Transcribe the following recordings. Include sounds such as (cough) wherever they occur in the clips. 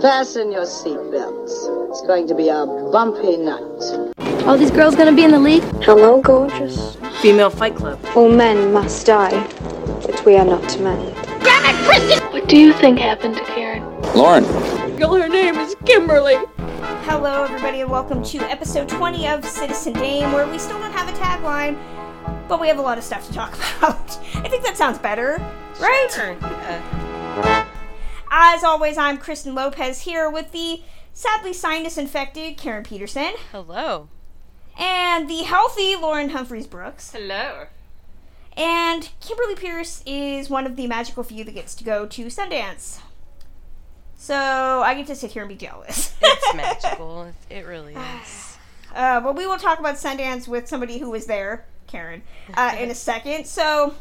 Fasten your seatbelts. It's going to be a bumpy night. All these girls gonna be in the league? Hello, gorgeous. Female Fight Club. All men must die, but we are not men. What do you think happened to Karen? Lauren. Girl, her name is Kimberly. Hello, everybody, and welcome to episode 20 of Citizen Dame, where we still don't have a tagline, but we have a lot of stuff to talk (laughs) about. I think that sounds better, right? Sure. Yeah. As always, I'm Kristen Lopez here with the sadly sinus infected Karen Peterson Hello. and the healthy Lauren Humphries Brooks. Hello. And Kimberly Pierce is one of the magical few that gets to go to Sundance. So I get to sit here and be jealous. It's (laughs) magical. It- It really (sighs) is. Uh, but we will talk about Sundance with somebody who was there, Karen, uh, in a second. So,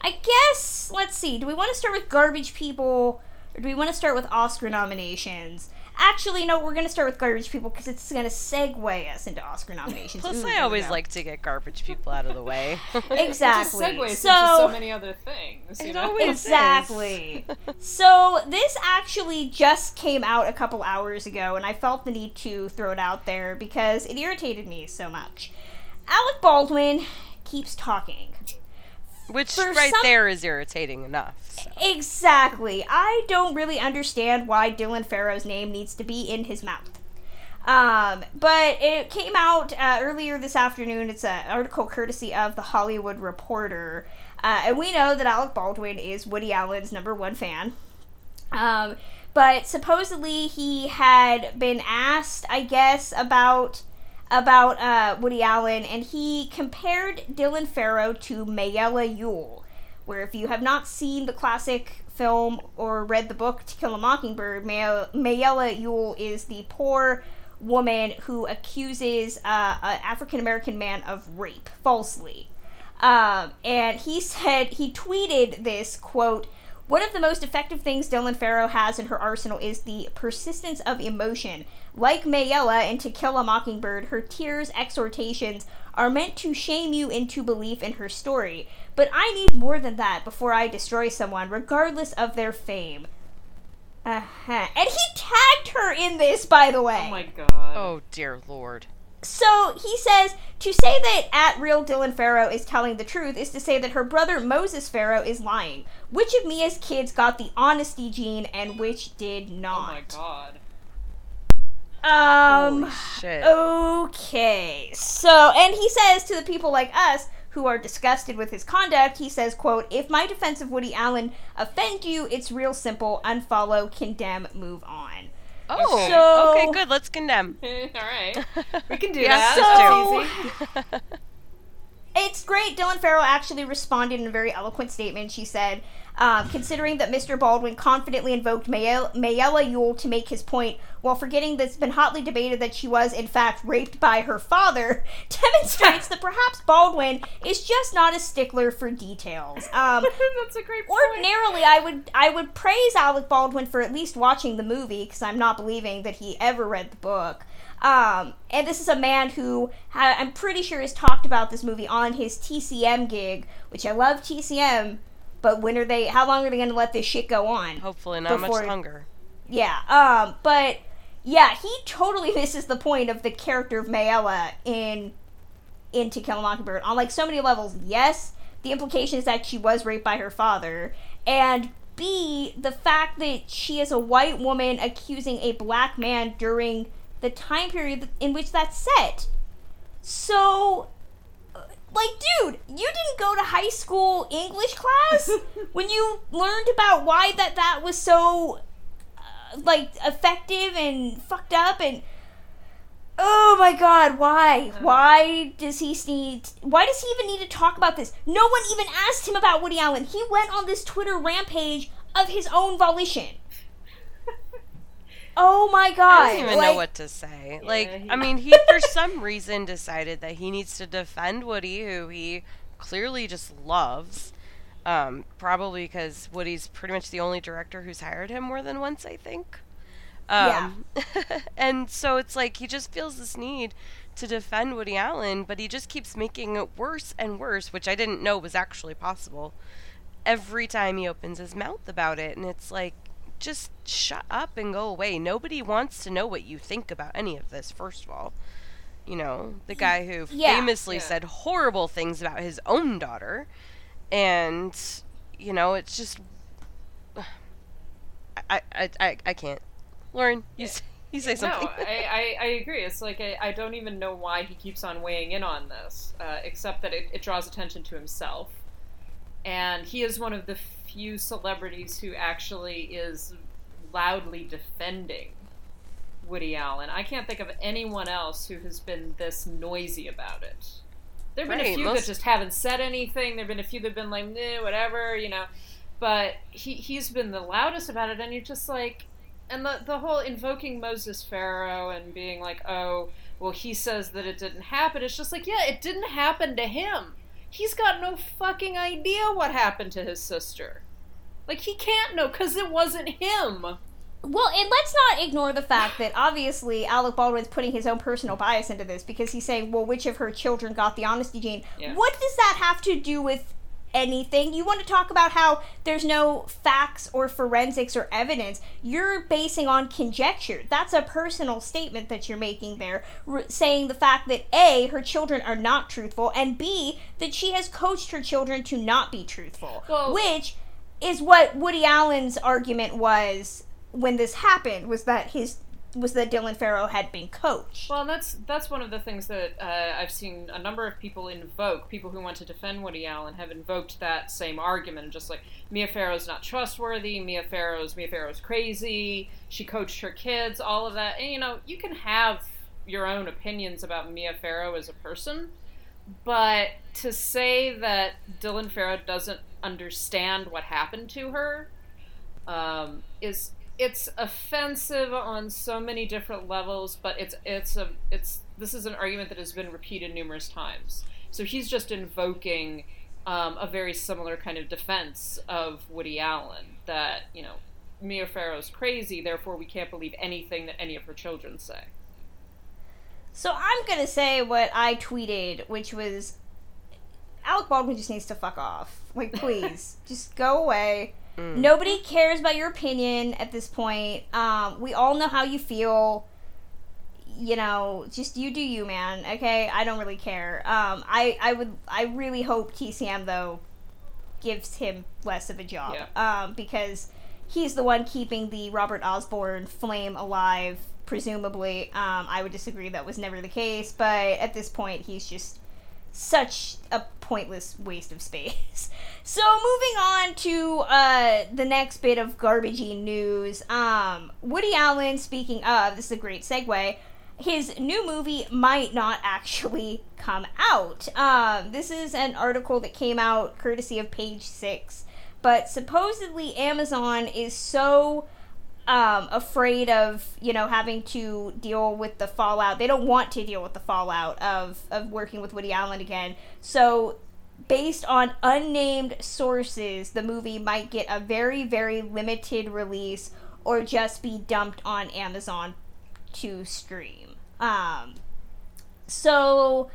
I guess let's see. Do we want to start with garbage people, or do we want to start with Oscar nominations? Actually, no. We're going to start with garbage people because it's going to segue us into Oscar nominations. Plus, Ooh, I always go. like to get garbage people out of the way. (laughs) exactly. It just segues so, into so many other things. You It know? Exactly. so this actually just came out a couple hours ago, and I felt the need to throw it out there because it irritated me so much. Alec Baldwin keeps talking. Which For right some- there is irritating enough. so. Exactly. I don't really understand why Dylan Farrow's name needs to be in his mouth. Um, but it came out uh, earlier this afternoon. It's an article courtesy of the Hollywood Reporter. Uh, and we know that Alec Baldwin is Woody Allen's number one fan. Um, but supposedly he had been asked, I guess, about about uh, Woody Allen, and he compared Dylan Farrow to Mayella Ewell. Where, if you have not seen the classic film or read the book To Kill a Mockingbird, May- Mayella Ewell is the poor woman who accuses uh, an African American man of rape falsely. Um, and he said, he tweeted this quote, one of the most effective things Dylan Farrow has in her arsenal is the persistence of emotion. Like Mayella in To Kill a Mockingbird, her tears, exhortations are meant to shame you into belief in her story. But I need more than that before I destroy someone, regardless of their fame. Uh-huh. And he tagged her in this, by the way. Oh my god. Oh, dear lord. So he says to say that at real Dylan Farrow is telling the truth is to say that her brother Moses Farrow is lying. Which of Mia's kids got the honesty gene and which did not? Oh my god. Um. Holy shit. Okay. So, and he says to the people like us who are disgusted with his conduct, he says, "quote If my defense of Woody Allen offend you, it's real simple: unfollow, condemn, move on." Oh, So- okay, good. Let's condemn. (laughs) Alright. (laughs) We can do Yeah, that. so- (laughs) That's easy. It's great. Dylan Farrow actually responded in a very eloquent statement. She said, um, considering that Mr. Baldwin confidently invoked Mayel- Mayella Ewell to make his point, while forgetting that it's been hotly debated that she was, in fact, raped by her father, (laughs) demonstrates that perhaps Baldwin is just not a stickler for details. Um, (laughs) That's a great point. ordinarily I would I would praise Alec Baldwin for at least watching the movie because I'm not believing that he ever read the book. Um, and this is a man who ha- I'm pretty sure has talked about this movie on his TCM gig, which I love TCM. But when are they? How long are they going to let this shit go on? Hopefully, not Before- much longer. Yeah. Um. But yeah, he totally (laughs) misses the point of the character of Mayella in in To Kill a Mockingbird on like so many levels. Yes, the implication is that she was raped by her father, and B, the fact that she is a white woman accusing a black man during the time period in which that's set. So, uh, like, dude, you didn't go to high school English class (laughs) when you learned about why that that was so uh, like effective and fucked up and oh my god why? Why does he need why does he even need to talk about this? No one even asked him about woody allen. He went on this twitter rampage of his own volition oh my god I don't even know what to say. Like, he- I mean, he (laughs) for some reason decided that he needs to defend Woody, who he clearly just loves. Um, probably because Woody's pretty much the only director who's hired him more than once, I think. Um, (laughs) and so it's like he just feels this need to defend Woody Allen, but he just keeps making it worse and worse, which I didn't know was actually possible. Every time he opens his mouth about it, and it's like, just shut up and go away. Nobody wants to know what you think about any of this, first of all. You know, the guy who Yeah. famously Yeah. said horrible things about his own daughter. And, you know, it's just. (sighs) I, I, I, I can't. Lauren, you, s- (laughs) you say something. No, I, I, I agree. It's like I, I don't even know why he keeps on weighing in on this, uh, except that it, it draws attention to himself. And he is one of the few celebrities who actually is loudly defending Woody Allen. I can't think of anyone else who has been this noisy about it. There have been a few most- that just haven't said anything. There have been a few that have been like, eh, whatever, you know. But he, he's been the loudest about it, and you're just like, and the, the whole invoking Moses Farrow and being like, oh, well, he says that it didn't happen. It's just like, yeah, it didn't happen to him. He's got no fucking idea what happened to his sister. Like, he can't know because it wasn't him. Well, and let's not ignore the fact that obviously Alec Baldwin's putting his own personal bias into this because he's saying, well, which of her children got the honesty gene? Yeah. What does that have to do with anything? You want to talk about how there's no facts or forensics or evidence. You're basing on conjecture. That's a personal statement that you're making there, r- saying the fact that A, her children are not truthful, and B, that she has coached her children to not be truthful. Well- which is what Woody Allen's argument was when this happened was that his was that Dylan Farrow had been coached. Well, that's that's one of the things that uh, I've seen a number of people invoke. People who want to defend Woody Allen have invoked that same argument, just like Mia Farrow's not trustworthy, Mia Farrow's Mia Farrow's crazy. She coached her kids, all of that. And you know, you can have your own opinions about Mia Farrow as a person, but to say that Dylan Farrow doesn't understand what happened to her um, is it's offensive on so many different levels, but it's it's a it's this is an argument that has been repeated numerous times. So he's just invoking um, a very similar kind of defense of Woody Allen that you know Mia Farrow's crazy, therefore we can't believe anything that any of her children say. So I'm gonna say what I tweeted, which was Alec Baldwin just needs to fuck off. Like, please, (laughs) just go away. Nobody cares about your opinion at this point. Um, we all know how you feel. You know, just you do you, man. Okay, I don't really care. Um, I I would I really hope TCM though gives him less of a job. Um, because he's the one keeping the Robert Osborne flame alive. Presumably, um, I would disagree that was never the case, but at this point, he's just such a pointless waste of space. (laughs) So moving on to uh, the next bit of garbagey news. Um, Woody Allen, speaking of, this is a great segue. His new movie might not actually come out. Um, this is an article that came out courtesy of Page Six, but supposedly Amazon is so um, afraid of you know having to deal with the fallout. They don't want to deal with the fallout of of working with Woody Allen again. So, based on unnamed sources, the movie might get a very very limited release or just be dumped on Amazon to stream. Um, so.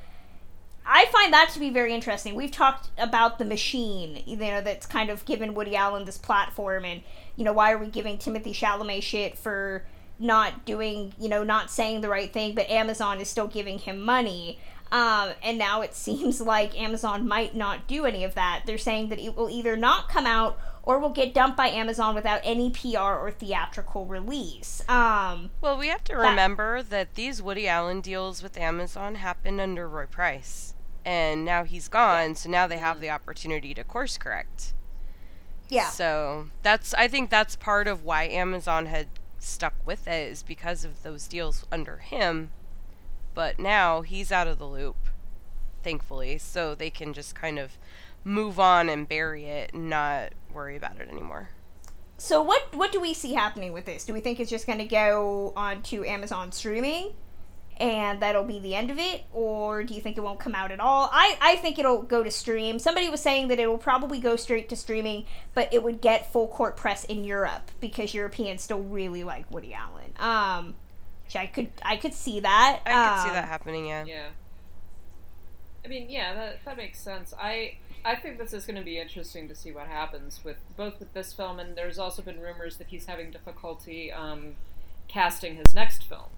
I find that to be very interesting. We've talked about the machine, you know, that's kind of given Woody Allen this platform, and you know, why are we giving Timothée Chalamet shit for not doing, you know, not saying the right thing, but Amazon is still giving him money. Um, and now it (laughs) seems like Amazon might not do any of that. They're saying that it will either not come out or will get dumped by Amazon without any PR or theatrical release. Um, Well, we have to That- remember that these Woody Allen deals with Amazon happened under Roy Price. And now he's gone, so now they have the opportunity to course correct. Yeah. So that's I think that's part of why Amazon had stuck with it is because of those deals under him. But now he's out of the loop, thankfully, so they can just kind of move on and bury it and not worry about it anymore. So what what do we see happening with this? Do we think it's just going to go onto Amazon streaming and that'll be the end of it or do you think it won't come out at all? I I think it'll go to stream. Somebody was saying that it will probably go straight to streaming, but it would get full court press in Europe because Europeans still really like Woody Allen. Um which I could I could see that. I could see Um, that happening, yeah. Yeah. I mean, yeah, that that makes sense. I I think this is going to be interesting to see what happens with both with this film, and there's also been rumors that he's having difficulty um, casting his next film.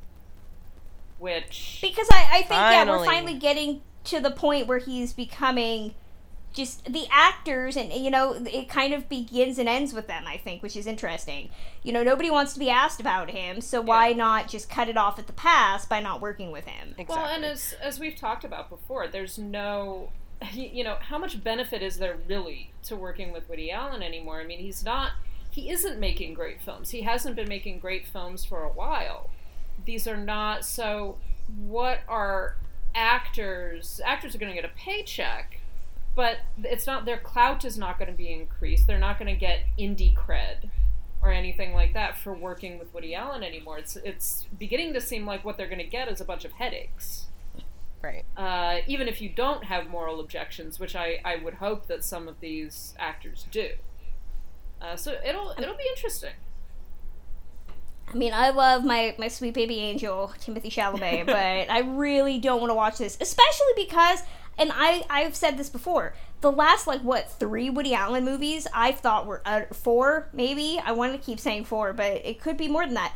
Which Because I, I think yeah, we're Finally. finally getting to the point where he's becoming just the actors and you know it kind of begins and ends with them i think which is interesting you know nobody wants to be asked about him so why not just cut it off at the pass by not working with him Exactly. Well, and as as we've talked about before, there's no, you know, how much benefit is there really to working with Woody Allen anymore? I mean, he's not, he isn't making great films. He hasn't been making great films for a while. These are not so. What are actors? Actors are going to get a paycheck, but it's not their clout is not going to be increased. They're not going to get indie cred or anything like that for working with Woody Allen anymore. It's it's beginning to seem like what they're going to get is a bunch of headaches. right. Uh, even if you don't have moral objections, which I, I would hope that some of these actors do. Uh, so it'll it'll be interesting. I mean i love my my sweet baby angel timothée chalamet (laughs) but i really don't want to watch this especially because and i i've said this before the last like what three woody allen movies i thought were uh, four maybe? I wanted to keep saying four but it could be more than that.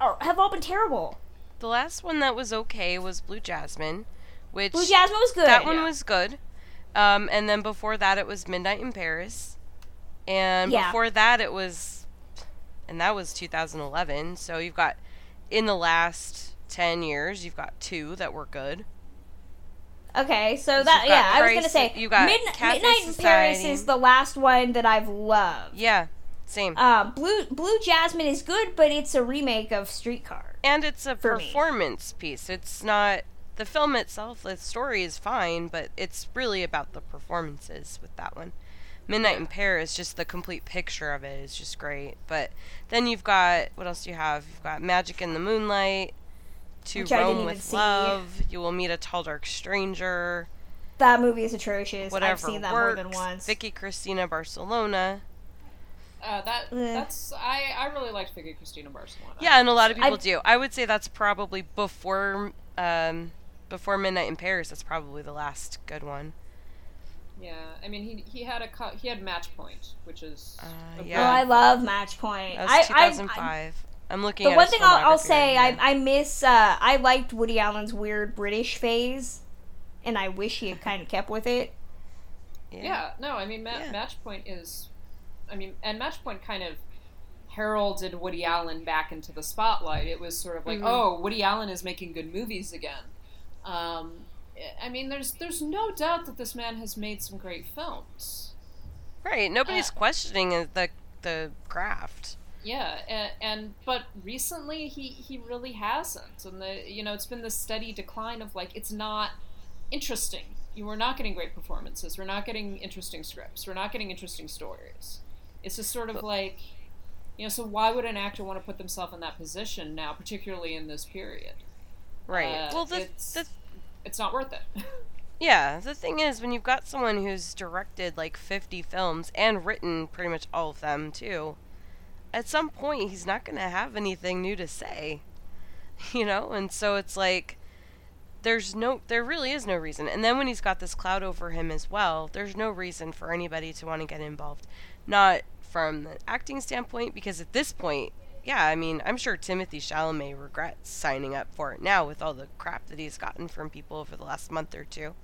Are, have all been terrible. The last one that was okay was Blue Jasmine, which blue jasmine was good. that one was good. Um, and then before that, it was Midnight in Paris, and Yeah. before that, it was, and that was 2011. So you've got, in the last 10 years, you've got two that were good. Okay, so that yeah, I was gonna say you got Cafe Midnight in Paris is the last one that I've loved. Yeah, same. Uh, Blue Blue Jasmine is good, but it's a remake of Streetcar. and it's a for me. performance piece. It's not the film itself. The story is fine, but it's really about the performances with that one. Midnight in Paris, just the complete picture of it is just great. But then you've got what else do you have? You've got Magic in the Moonlight, To Which Rome even with see. Love. You will meet a tall dark stranger. That movie is atrocious. Whatever I've seen that works. more than once. Vicky Cristina Barcelona. Uh, that that's I, I really liked Vicky Cristina Barcelona. Yeah, and a lot of people I- do. I would say that's probably before um, before Midnight in Paris. That's probably the last good one. Yeah. I mean, he he had a co- he had Match Point, which is Uh, yeah. Oh, I love Match Point. That I, was I- I- 2005. I, am looking the at one thing I'll, I'll say. I, I miss. Uh, I liked Woody Allen's weird British phase, and I wish he had kind of kept with it. Yeah, no, I mean, Ma- Yeah. Match Point is, I mean, and Match Point kind of heralded Woody Allen back into the spotlight. It was sort of like, Mhm. oh, Woody Allen is making good movies again. Um, I mean, there's there's no doubt that this man has made some great films. right. Nobody's uh, questioning the the craft. Yeah, and, and but recently he he really hasn't, and the you know it's been this steady decline of like it's not interesting. You We're not getting great performances. We're not getting interesting scripts. We're not getting interesting stories. It's just sort of like, you know, so why would an actor want to put themselves in that position now, particularly in this period? Right. Uh, well, the, the It's not worth it. yeah, the thing is, when you've got someone who's directed like 50 films and written pretty much all of them too, at some point he's not going to have anything new to say, (laughs) you know. And so it's like there's no there really is no reason and then when he's got this cloud over him as well there's no reason for anybody to want to get involved not from the acting standpoint because at this point yeah i mean i'm sure timothée chalamet regrets signing up for it now with all the crap that he's gotten from people over the last month or two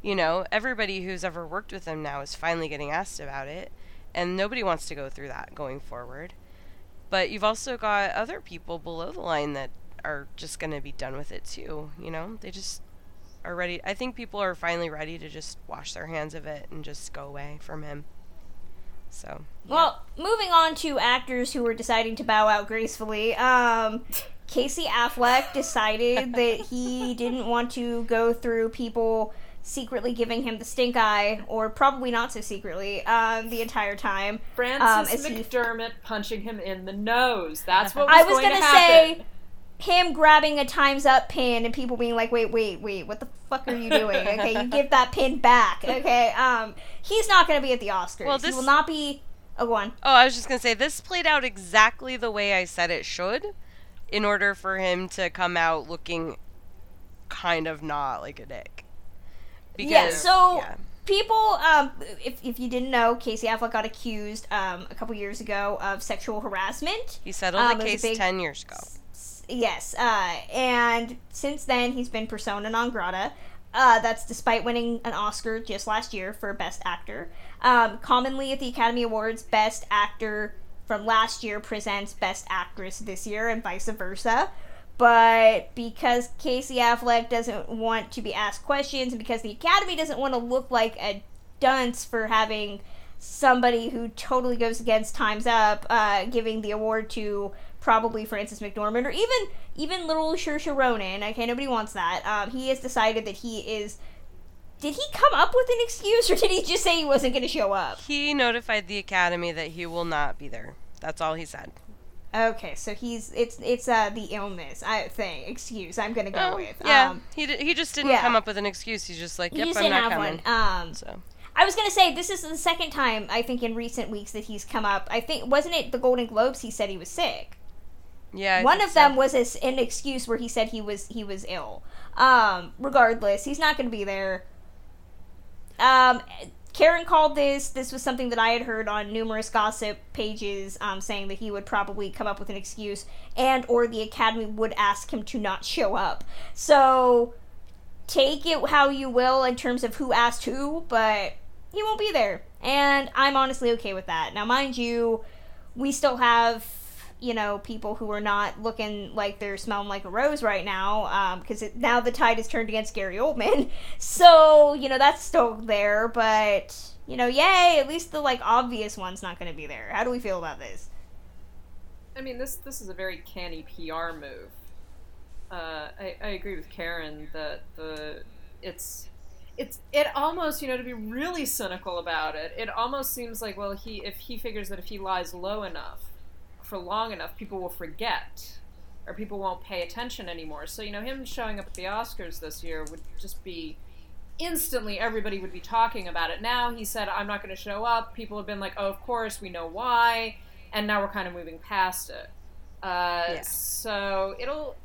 you know everybody who's ever worked with him now is finally getting asked about it and nobody wants to go through that going forward but you've also got other people below the line that are just going to be done with it too. You know, they just are ready. I think people are finally ready to just wash their hands of it and just go away from him. So, Well, moving on to actors who were deciding to bow out gracefully. Um, Casey Affleck decided (laughs) that he didn't want to go through people secretly giving him the stink eye, or probably not so secretly, um, the entire time. Um, Francis as he- McDermott punching him in the nose. That's what was, I was going gonna to happen. Him grabbing a times up pin and people being like, "Wait, wait, wait! What the fuck are you doing?" (laughs) Okay, you give that pin back. Okay, um, he's not gonna be at the Oscars. Well, he this- will not be. Oh, go on. oh, I was just going to say this played out exactly the way I said it should in order for him to come out looking kind of not like a dick. Because Yeah, so- yeah. people, um, if, if you didn't know, Casey Affleck got accused um, a couple years ago of sexual harassment. He settled Um, the a case big- 10 years ago. Yes, uh, and since then he's been persona non grata. Uh, that's despite winning an Oscar just last year for Best Actor. Um, commonly at the Academy Awards, Best Actor from last year presents Best Actress this year, and vice versa. But because Casey Affleck doesn't want to be asked questions, and because the Academy doesn't want to look like a dunce for having somebody who totally goes against Time's Up uh, giving the award to probably Frances McDormand or even even little Saoirse Ronan. Okay, nobody wants that. Um, he has decided that he is. Did he come up with an excuse, or did he just say he wasn't going to show up? He notified the Academy that he will not be there. That's all he said. Okay, so he's it's it's uh the illness I thing excuse I'm gonna go Oh, with. yeah, um, he, d- he just didn't yeah. come up with an excuse. He's just like, he yep, just I'm didn't not have coming. one. Um, So, I was gonna say this is the second time I think in recent weeks that he's come up. I think wasn't it the Golden Globes? He said he was sick. Yeah. I One of so. them was a s an excuse where he said he was he was ill. Um, regardless, he's not going to be there. Um, Karen called this. This was something that I had heard on numerous gossip pages, um, saying that he would probably come up with an excuse, and or the Academy would ask him to not show up. So take it how you will in terms of who asked who, but he won't be there, and I'm honestly okay with that. Now, mind you, we still have you know people who are not looking like they're smelling like a rose right now because it now the tide has turned against Gary Oldman (laughs) so you know that's still there but you know yay at least the like obvious one's not going to be there how do we feel about this I mean, this this is a very canny PR move. Uh, I, I agree with Karen that the it's it's it almost you know to be really cynical about it. It almost seems like well he if he figures that if he lies low enough for long enough, people will forget or people won't pay attention anymore. So you know him showing up at the Oscars this year would just be instantly everybody would be talking about it. Now he said I'm not going to show up. People have been like, oh of course we know why and now we're kind of moving past it. Uh, Yeah. So it'll,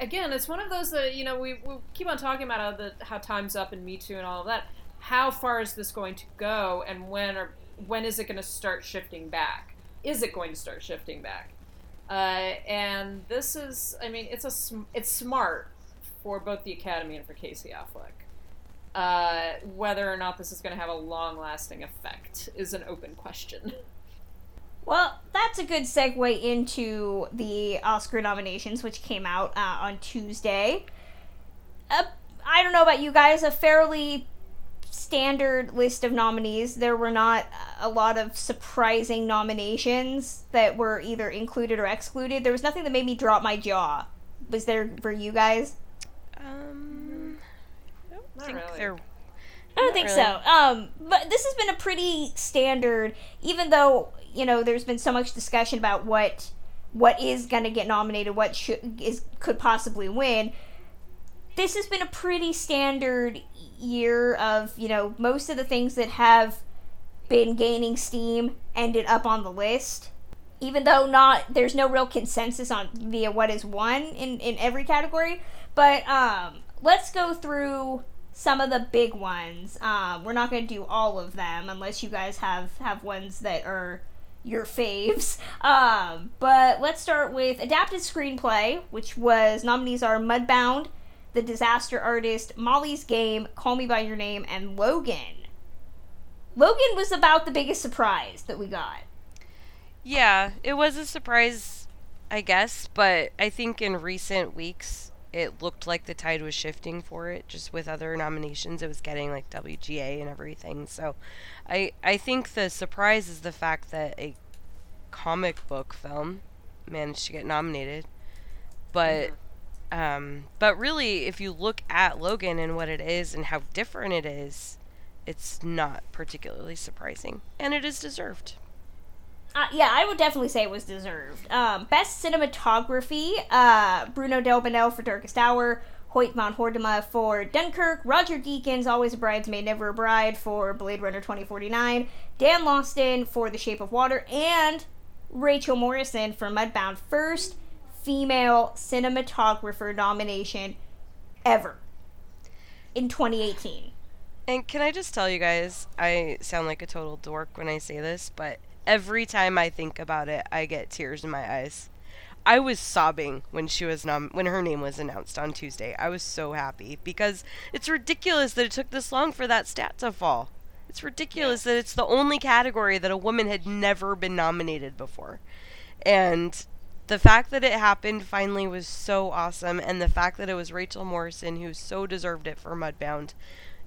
again, it's one of those that you know we, we keep on talking about how the how times up and Me Too and all of that. How far is this going to go, and when or when is it going to start shifting back? Is it going to start shifting back? Uh, and this is, I mean, it's a sm- it's smart for both the Academy and for Casey Affleck. Uh, whether or not this is going to have a long lasting effect is an open question. well that's a good segue into the oscar nominations which came out uh, on tuesday uh, i don't know about you guys a fairly standard list of nominees. There were not a lot of surprising nominations that were either included or excluded. There was nothing that made me drop my jaw. Was there for you guys? Um, I don't Not think really. there. I don't Not think really. so. Um, but this has been a pretty standard, even though you know there's been so much discussion about what what is going to get nominated, what should is could possibly win. This has been a pretty standard year of you know most of the things that have been gaining steam ended up on the list. Even though not there's no real consensus on via what is won in in every category, but um, let's go through some of the big ones. Um, we're not going to do all of them unless you guys have have ones that are your faves. (laughs) Um, but let's start with adapted screenplay, which was nominees are Mudbound, The Disaster Artist, Molly's Game, Call Me by Your Name, and Logan. Logan was about the biggest surprise that we got. Yeah, it was a surprise, I guess, but I think in recent weeks it looked like the tide was shifting for it. Just with other nominations, it was getting like WGA and everything. So, I I think the surprise is the fact that a comic book film managed to get nominated, but. Mm-hmm. Um, but really, if you look at Logan and what it is and how different it is, it's not particularly surprising, and it is deserved. Uh, yeah, I would definitely say it was deserved. Um, best cinematography: uh, Bruno Delbonnel for Darkest Hour, Hoyte van Hoytema for Dunkirk, Roger Deakins, Always a Bridesmaid, Never a Bride for Blade Runner 2049, Dan Laustsen for The Shape of Water, and Rachel Morrison for Mudbound. First female cinematographer nomination ever in 2018. And can I just tell you guys, I sound like a total dork when I say this, but every time I think about it, I get tears in my eyes. I was sobbing when she was nom- when her name was announced on Tuesday. I was so happy because it's ridiculous that it took this long for that stat to fall. It's ridiculous that it's the only category that a woman had never been nominated before. And the fact that it happened finally was so awesome and the fact that it was Rachel Morrison who so deserved it for Mudbound,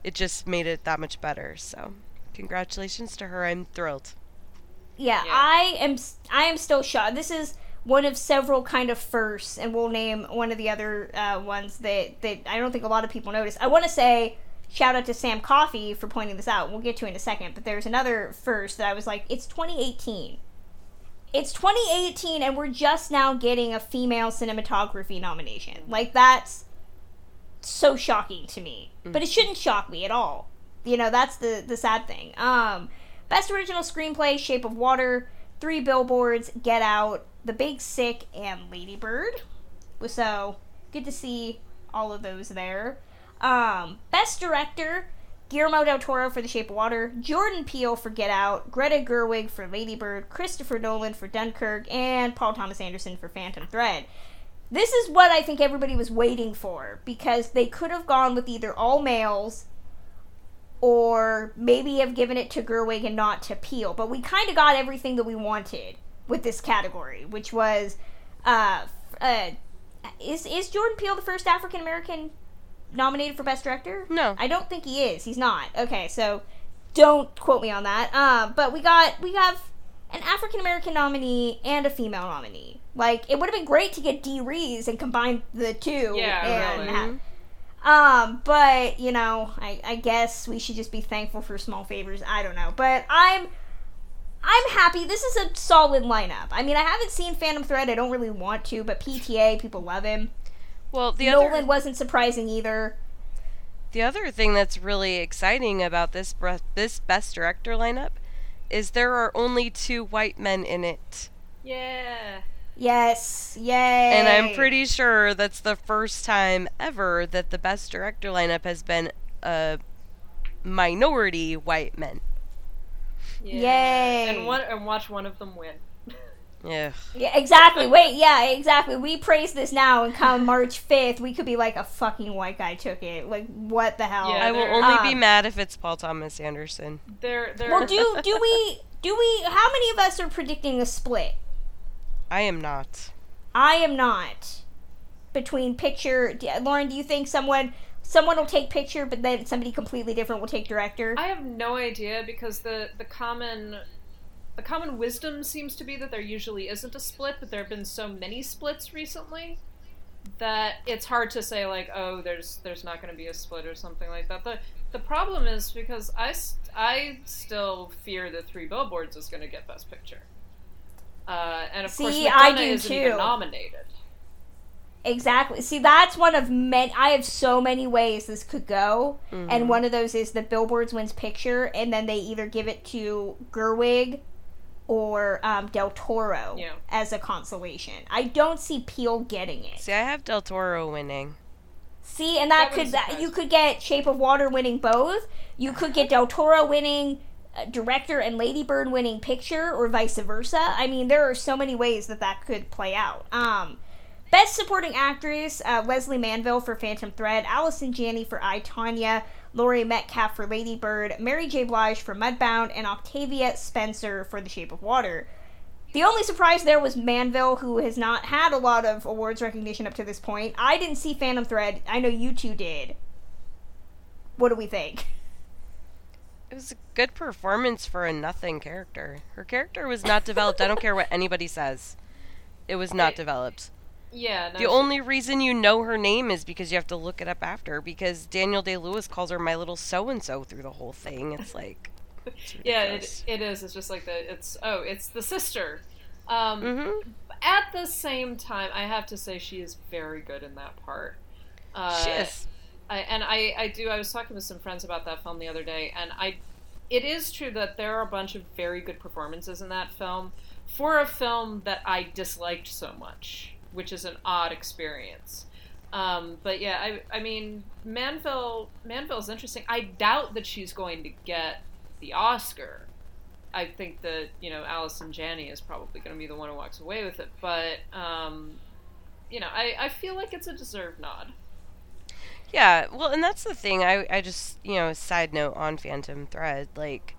it just made it that much better. So, congratulations to her. I'm thrilled. Yeah, Yeah. I am. s- I am still shocked. This is one of several kind of firsts, and we'll name one of the other uh, ones that that I don't think a lot of people notice. I want to say shout out to Sam Coffey for pointing this out. We'll get to it in a second, but there's another first that I was like, it's 2018. It's 2018, and we're just now getting a female cinematography nomination. Like that's so shocking to me, but it shouldn't shock me at all. You know, that's the the sad thing. Um, best original screenplay: Shape of Water, Three Billboards, Get Out, The Big Sick, and Lady Bird. So good to see all of those there. Um, best director: Guillermo del Toro for The Shape of Water, Jordan Peele for Get Out, Greta Gerwig for Lady Bird, Christopher Nolan for Dunkirk, and Paul Thomas Anderson for Phantom Thread. This is what I think everybody was waiting for because they could have gone with either all males or maybe have given it to Gerwig and not to Peele. But we kind of got everything that we wanted with this category, which was uh, uh, is is Jordan Peele the first African American nominated for Best Director? No. I don't think he is. He's not. Okay, so don't quote me on that. Um, but we got we have an African American nominee and a female nominee. Like it would have been great to get Dee Rees and combine the two. Yeah, and really. have- um, but you know, I, I guess we should just be thankful for small favors. I don't know, but I'm I'm happy. This is a solid lineup. I mean, I haven't seen Phantom Thread. I don't really want to, but PTA people love him. Well, the Nolan other wasn't surprising either. the other thing that's really exciting about this bre- this best director lineup is there are only two white men in it. Yeah. Yes, yay! And I'm pretty sure that's the first time ever that the best director lineup has been a minority white men. Yeah. Yay. And one and watch one of them win. Yeah. Yeah, exactly. Wait, yeah, exactly. We praise this now, and come March 5th, we could be like, a fucking white guy took it. Like, what the hell? Yeah, I will they're- only be um, mad if it's Paul Thomas Anderson. They're they're Well, do (laughs) do we do we? How many of us are predicting a split? I am not. I am not. Between picture, Lauren, do you think someone someone will take picture, but then somebody completely different will take director? I have no idea because the the common the common wisdom seems to be that there usually isn't a split, but there have been so many splits recently that it's hard to say like, oh, there's there's not going to be a split or something like that. The the problem is because I st- I still fear that Three Billboards is going to get Best Picture. Uh, and of course, See, I McDonagh do isn't even nominated. Exactly. See, that's one of many. I have so many ways this could go, and one of those is the Billboards wins picture, and then they either give it to Gerwig or um, Del Toro Yeah. as a consolation. I don't see Peele getting it. See, I have Del Toro winning. See, and that, That could that, you could get Shape of Water winning both. You could get Del Toro winning uh, director and Lady Bird winning picture, or vice versa. I mean, there are so many ways that that could play out. Um, Best Supporting Actress: uh, Lesley Manville for Phantom Thread, Allison Janney for I Tanya, Laurie Metcalf for Lady Bird, Mary J. Blige for Mudbound, and Octavia Spencer for The Shape of Water. The only surprise there was Manville, who has not had a lot of awards recognition up to this point. I didn't see Phantom Thread. I know you two did. What do we think? It was a good performance for a nothing character. Her character was not developed. I don't care what anybody says. It was not developed. Yeah, no, The only reason you know her name is because you have to look it up after. Because Daniel Day Lewis calls her my little so and so through the whole thing. It's like, (laughs) it's yeah, it, it is. It's just like the it's oh, it's the sister. Um, Mhm. At the same time, I have to say she is very good in that part. Uh, She is. I, and I, I do. I was talking with some friends about that film the other day, and I, it is true that there are a bunch of very good performances in that film for a film that I disliked so much, which is an odd experience. Um, but yeah, I I mean Manville Manville's interesting. I doubt that she's going to get the Oscar. I think that you know Allison Janney is probably going to be the one who walks away with it. But um, you know, I, I feel like it's a deserved nod. Yeah, well, and that's the thing. I, I just, you know, side note on Phantom Thread, like,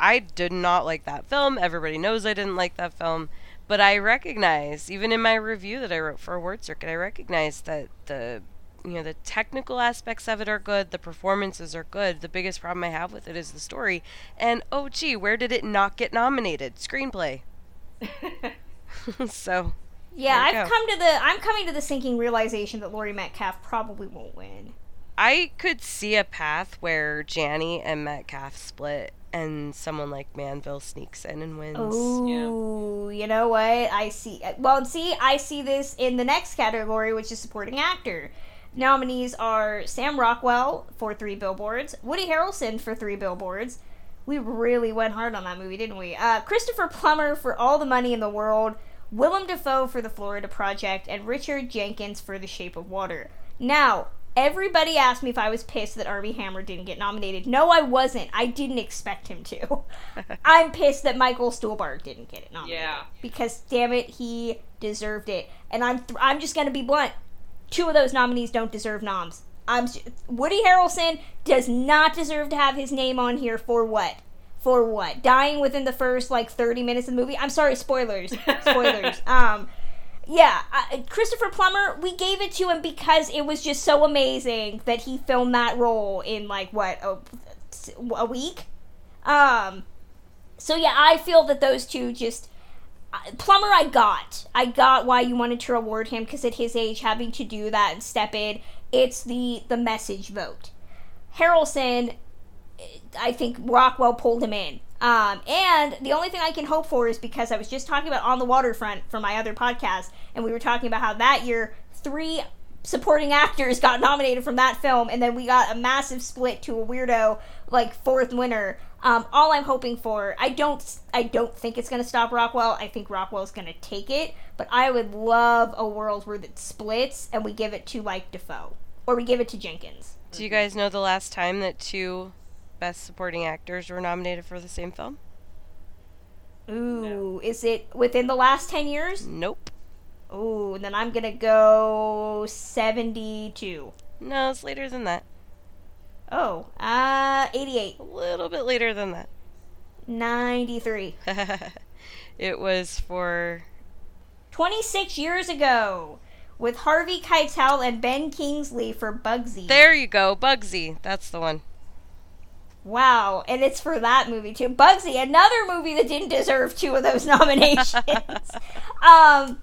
I did not like that film. Everybody knows I didn't like that film. But I recognize, even in my review that I wrote for Awards Circuit, I recognize that the, you know, the technical aspects of it are good. The performances are good. The biggest problem I have with it is the story. And, oh, gee, where did it not get nominated? Screenplay. (laughs) so, Yeah, I've go. come to the I'm coming to the sinking realization that Laurie Metcalf probably won't win. I could see a path where Janney and Metcalf split and someone like Manville sneaks in and wins. Ooh, you know what? I see. Well, see, I see this in the next category, which is supporting actor. Nominees are Sam Rockwell for Three Billboards, Woody Harrelson for Three Billboards. We really went hard on that movie, didn't we? Uh, Christopher Plummer for All the Money in the World, Willem Dafoe for The Florida Project, and Richard Jenkins for The Shape of Water. Now, everybody asked me if I was pissed that Armie Hammer didn't get nominated. No, I wasn't. I didn't expect him to. (laughs) I'm pissed that Michael Stuhlbarg didn't get it nominated. Yeah. Because damn it, he deserved it. And I'm th- I'm just gonna be blunt. Two of those nominees don't deserve noms. I'm s- Woody Harrelson does not deserve to have his name on here for what? For what? Dying within the first like 30 minutes of the movie. I'm sorry, spoilers. (laughs) Spoilers. um yeah, uh, Christopher Plummer, we gave it to him because it was just so amazing that he filmed that role in like what a, a week. Um, so yeah, I feel that those two just uh, Plummer. I got, I got why you wanted to reward him because at his age, having to do that and step in, it's the the message vote. Harrelson, I think Rockwell pulled him in. Um, and the only thing I can hope for is because I was just talking about On the Waterfront for my other podcast, and we were talking about how that year three supporting actors got nominated from that film, and then we got a massive split to a weirdo like fourth winner. Um, all I'm hoping for, I don't, I don't think it's gonna stop Rockwell. I think Rockwell's gonna take it, but I would love a world where it splits and we give it to like Defoe or we give it to Jenkins. Do you guys know the last time that two best supporting actors were nominated for the same film? Ooh, is it within the last 10 years? Nope. Ooh, then I'm gonna go 72. No, it's later than that. Oh, uh, 88. A little bit later than that. 93. (laughs) it was for 26 years ago with Harvey Keitel and Ben Kingsley for Bugsy. There you go, Bugsy. That's the one. Wow, and it's for that movie too. Bugsy, another movie that didn't deserve two of those (laughs) nominations. um,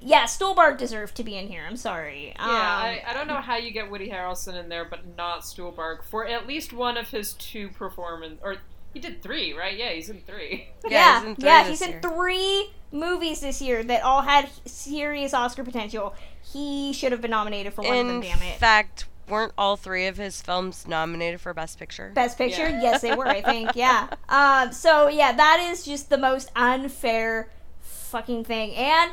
yeah, Stuhlbarg deserved to be in here. I'm sorry. Um, Yeah, I, I don't know how you get Woody Harrelson in there, but not Stuhlbarg for at least one of his two performance. Or he did three, right? Yeah, he's in three. yeah, (laughs) he's in three yeah, this he's in three movies this year that all had serious Oscar potential. He should have been nominated for one of them. In Damn it. In fact, weren't all three of his films nominated for Best Picture? Best Picture? Yeah. Yes, they were. I think. (laughs) Yeah. Um. So yeah, that is just the most unfair fucking thing. And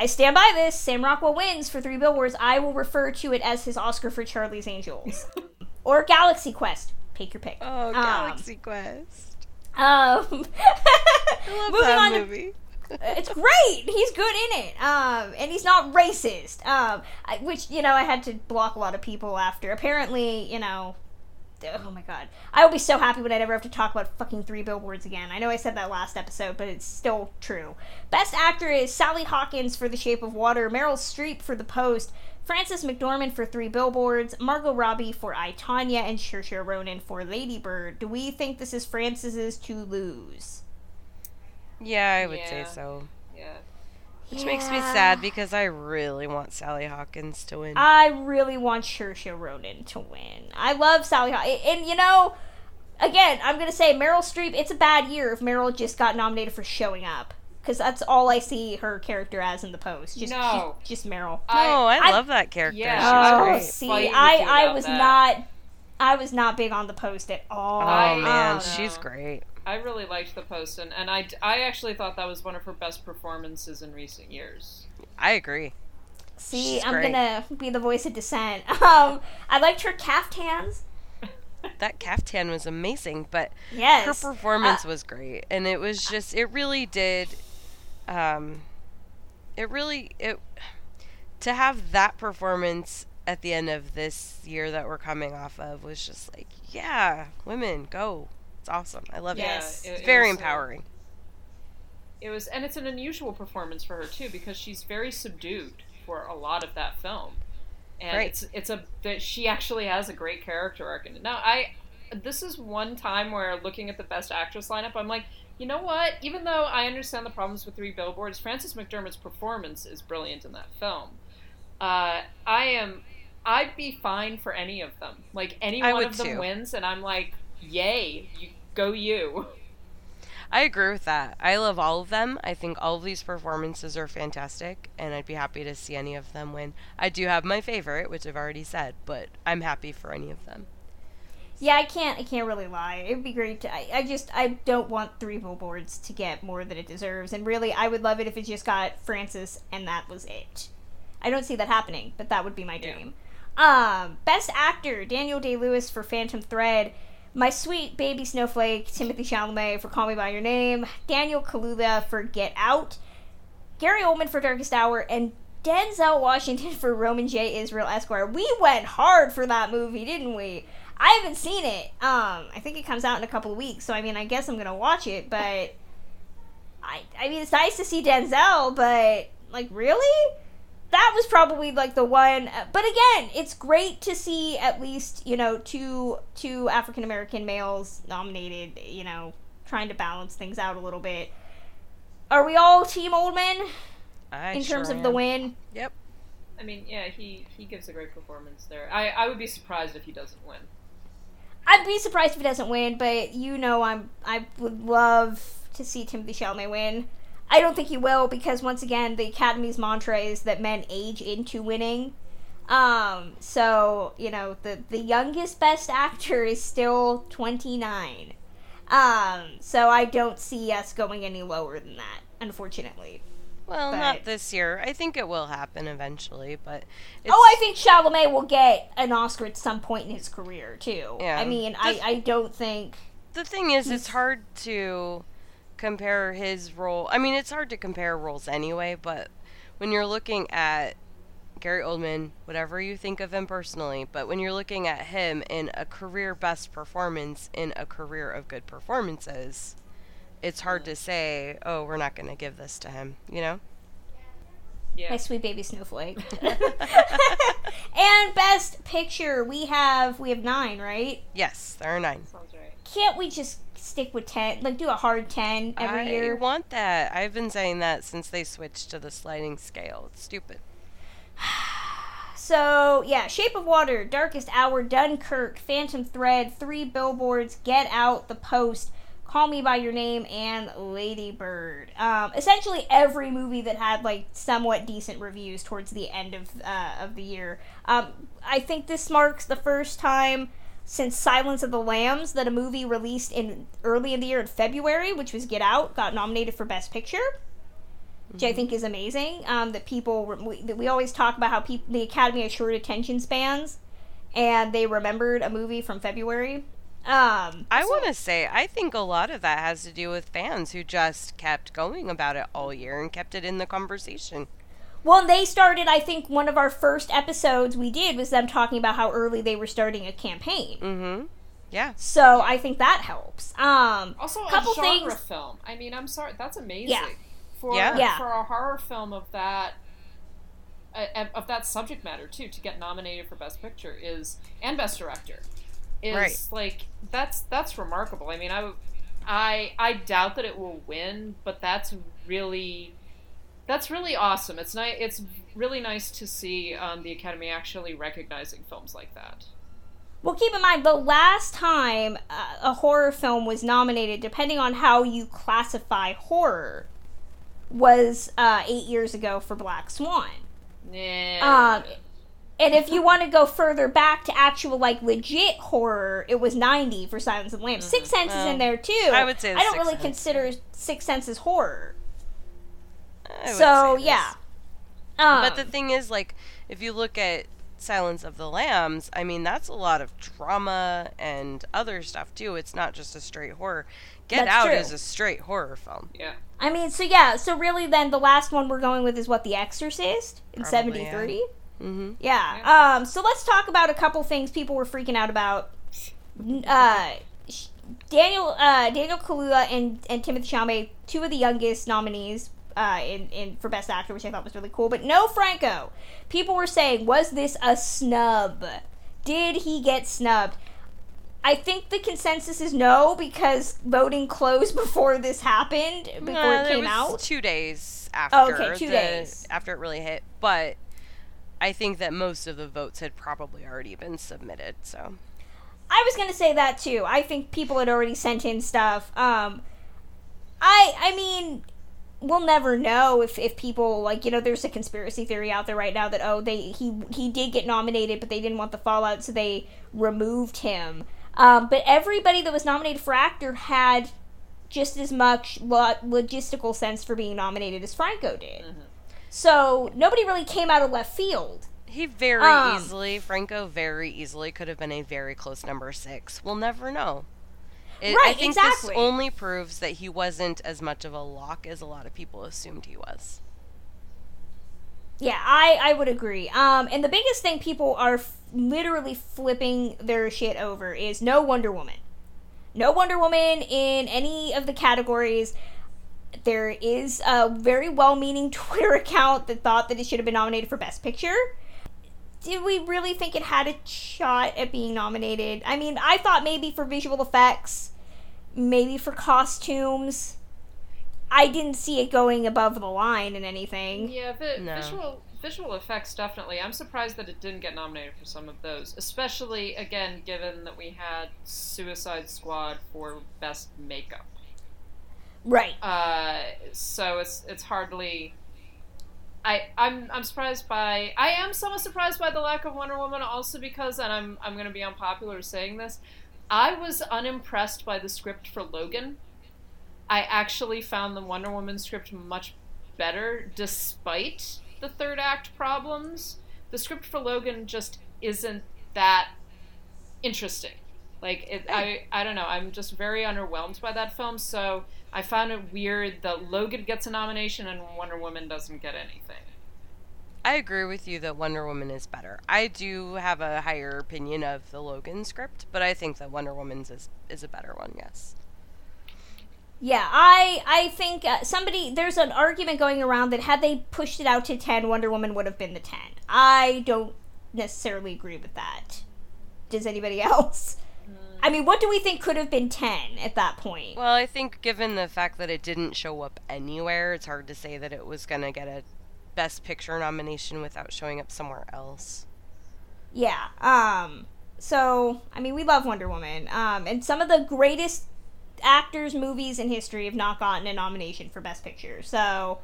I stand by this. Sam Rockwell wins for Three Billboards. I will refer to it as his Oscar for Charlie's Angels (laughs) or Galaxy Quest. Take your pick. oh, Um, Galaxy Quest. Um. (laughs) I love moving that on to- movie. It's great. He's good in it. Um, and he's not racist. Um, I, which you know I had to block a lot of people after. Apparently, you know. Oh my god. I will be so happy when I never have to talk about fucking three billboards again. I know I said that last episode, but it's still true. Best actor is Sally Hawkins for The Shape of Water, Meryl Streep for The Post, Frances McDormand for Three Billboards, Margot Robbie for I, Tanya, and Saoirse Ronan for Lady Bird. Do we think this is Frances's to lose? Yeah, I would say so. Yeah. Which makes me sad because I really want Sally Hawkins to win. I really want Saoirse Ronan to win. I love Sally Hawkins, and you know, again, I'm gonna say Meryl Streep. It's a bad year if Meryl just got nominated for showing up, because that's all I see her character as in the post. Just, No. just, just Meryl. no, I, I- love that character. Yeah, She oh, great. see, fighting I, I was that. not, I was not big on the post at all. Oh I- man, Um, she's great. I really liked the post, and, and I, I actually thought that was one of her best performances in recent years. I agree. See, She's I'm great. gonna be the voice of dissent. (laughs) Um, I liked her caftans. (laughs) That caftan was amazing, but Yes. her performance Uh, was great, and it was just it really did. Um, it really it to have that performance at the end of this year that we're coming off of was just like, yeah, women go. It's awesome. I love Yes. it. it- It's it very was, uh, empowering. It was, and it's an unusual performance for her too because she's very subdued for a lot of that film, and Right. it's it's a that she actually has a great character arc. And now I, this is one time where looking at the best actress lineup, I'm like, you know what? Even though I understand the problems with Three Billboards, Frances McDormand's performance is brilliant in that film. Uh, I am, I'd be fine for any of them. Like any I one of them too. wins, and I'm like, yay, you go you. I agree with that. I love all of them. I think all of these performances are fantastic, and I'd be happy to see any of them win. I do have my favorite, which I've already said, but I'm happy for any of them. Yeah, I can't. I can't really lie. It'd be great to. I, I just. I don't want three billboards to get more than it deserves. And really, I would love it if it just got Frances and that was it. I don't see that happening, but that would be my dream. Um, best actor Daniel Day Lewis for Phantom Thread. My sweet baby snowflake Timothée Chalamet for Call Me by Your Name. Daniel Kaluuya for Get Out. Gary Oldman for Darkest Hour and Denzel Washington (laughs) for Roman J. Israel Esquire. We went hard for that movie, didn't we? I haven't seen it. Um, I think it comes out in a couple of weeks, so I mean, I guess I'm gonna watch it. But I, I mean, it's nice to see Denzel, but like, really, that was probably like the one. uh, But again, it's great to see at least you know two two African American males nominated. You know, trying to balance things out a little bit. Are we all Team Oldman I in terms sure of the win? Yep. I mean, yeah, he he gives a great performance there. I I would be surprised if he doesn't win. I'd be surprised if he doesn't win, but you know, I'm I would love to see Timothée Chalamet win. I don't think he will because once again, the Academy's mantra is that men age into winning. Um, so you know, the the youngest best actor is still 29. Um, so I don't see us going any lower than that, unfortunately. Well, But- not this year. I think it will happen eventually, but it's, Oh, I think Chalamet will get an Oscar at some point in his career too. Yeah. I mean, I I don't think. the thing is, it's hard to compare his role. I mean, it's hard to compare roles anyway, but when you're looking at Gary Oldman, whatever you think of him personally, but when you're looking at him in a career best performance in a career of good performances, it's hard to say, oh, we're not going to give this to him, you know? Yeah. My sweet baby snowflake. (laughs) (laughs) and best picture, we have we have nine, right? Yes, there are nine. Sounds right. Can't we just stick with ten? Like do a hard ten every I year? want that. I've been saying that since they switched to the sliding scale. It's stupid. (sighs) So yeah, Shape of Water, Darkest Hour, Dunkirk, Phantom Thread, Three Billboards, Get Out, The Post, Call Me by Your Name, and Lady Bird. Um, essentially every movie that had like somewhat decent reviews towards the end of uh, of the year. Um, I think this marks the first time since Silence of the Lambs that a movie released in early in the year in February, which was Get Out, got nominated for Best Picture which I think is amazing. Um, that people we, that we always talk about how people the Academy has short attention spans, and they remembered a movie from February. Um, I want to say, I think a lot of that has to do with fans who just kept going about it all year and kept it in the conversation. Well, they started. I think one of our first episodes we did was them talking about how early they were starting a campaign. Mm-hmm. Yeah. So I think that helps. Um, Also, Couple a genre things- film. I mean, I'm sorry, that's amazing. Yeah. For Yeah. Yeah. for a horror film of that uh, of that subject matter too to get nominated for best picture is and best director is Right. like that's that's remarkable. I mean, I I I doubt that it will win, but that's really that's really awesome. It's nice. It's really nice to see um, the Academy actually recognizing films like that. Well, keep in mind the last time uh, a horror film was nominated, depending on how you classify horror, was uh, eight years ago for Black Swan. Yeah. Um, and if you want to go further back to actual like legit horror, it was ninety for Silence of the Lambs. Six Sense is in there too. I would say I don't Sixth really Sense, consider Six Sense as horror. I would So yeah, Um, but the thing is, like, if you look at Silence of the Lambs, I mean, that's a lot of drama and other stuff too. It's not just a straight horror. Get Out true. is a straight horror film. Yeah. I mean, so yeah, so really, then the last one we're going with is what The Exorcist in Probably, yeah. '73. Mm-hmm. Yeah. Um. So let's talk about a couple things people were freaking out about. Uh, Daniel, uh, Daniel Kaluuya and and Timothée Chalamet, two of the youngest nominees. Uh, in, in for best actor, which I thought was really cool, but no Franco. People were saying, was this a snub? Did he get snubbed? I think the consensus is no because voting closed (laughs) before this happened, before it came was out. two days after. Okay, two the- days. after it really hit. But I think that most of the votes had probably already been submitted. So I was gonna say that too. I think people had already sent in stuff. Um, I I mean, we'll never know if, if people like you know. There's a conspiracy theory out there right now that oh they he he did get nominated, but they didn't want the fallout, so they removed him. Um, but everybody that was nominated for actor had just as much lo- logistical sense for being nominated as Franco did. So nobody really came out of left field. he very Um, easily, Franco very easily could have been a very close number six. We'll never know. It, I think exactly. this only proves that he wasn't as much of a lock as a lot of people assumed he was. Yeah, I I would agree. Um, and the biggest thing people are f- literally flipping their shit over is no Wonder Woman. No Wonder Woman in any of the categories. There is a very well-meaning (laughs) Twitter account that thought that it should have been nominated for Best Picture. Did we really think it had a shot at being nominated? I mean, I thought maybe for visual effects, maybe for costumes. I didn't see it going above the line in anything. Yeah, vi- No. visual visual effects definitely. I'm surprised that it didn't get nominated for some of those, especially again given that we had Suicide Squad for best makeup. Right. Uh, so it's it's hardly. I I'm I'm surprised by I am somewhat surprised by the lack of Wonder Woman also because and I'm I'm going to be unpopular saying this. I was unimpressed by the script for Logan. I actually found the Wonder Woman script much better despite the third act problems. The script for Logan just isn't that interesting. Like it, I, I don't know. I'm just very underwhelmed by that film. So I found it weird that Logan gets a nomination and Wonder Woman doesn't get anything. I agree with you that Wonder Woman is better. I do have a higher opinion of the Logan script, but I think that Wonder Woman's is, is a better one, yes. Yeah, I I think uh, somebody there's an argument going around that had they pushed it out to 10 Wonder Woman would have been the 10. I don't necessarily agree with that. Does anybody (laughs) else? I mean, what do we think could have been 10 at that point? Well, I think given the fact that it didn't show up anywhere, it's hard to say that it was going to get a Best Picture nomination without showing up somewhere else. Yeah. Um so, I mean, we love Wonder Woman. Um and some of the greatest actors movies in history have not gotten a nomination for best picture. So,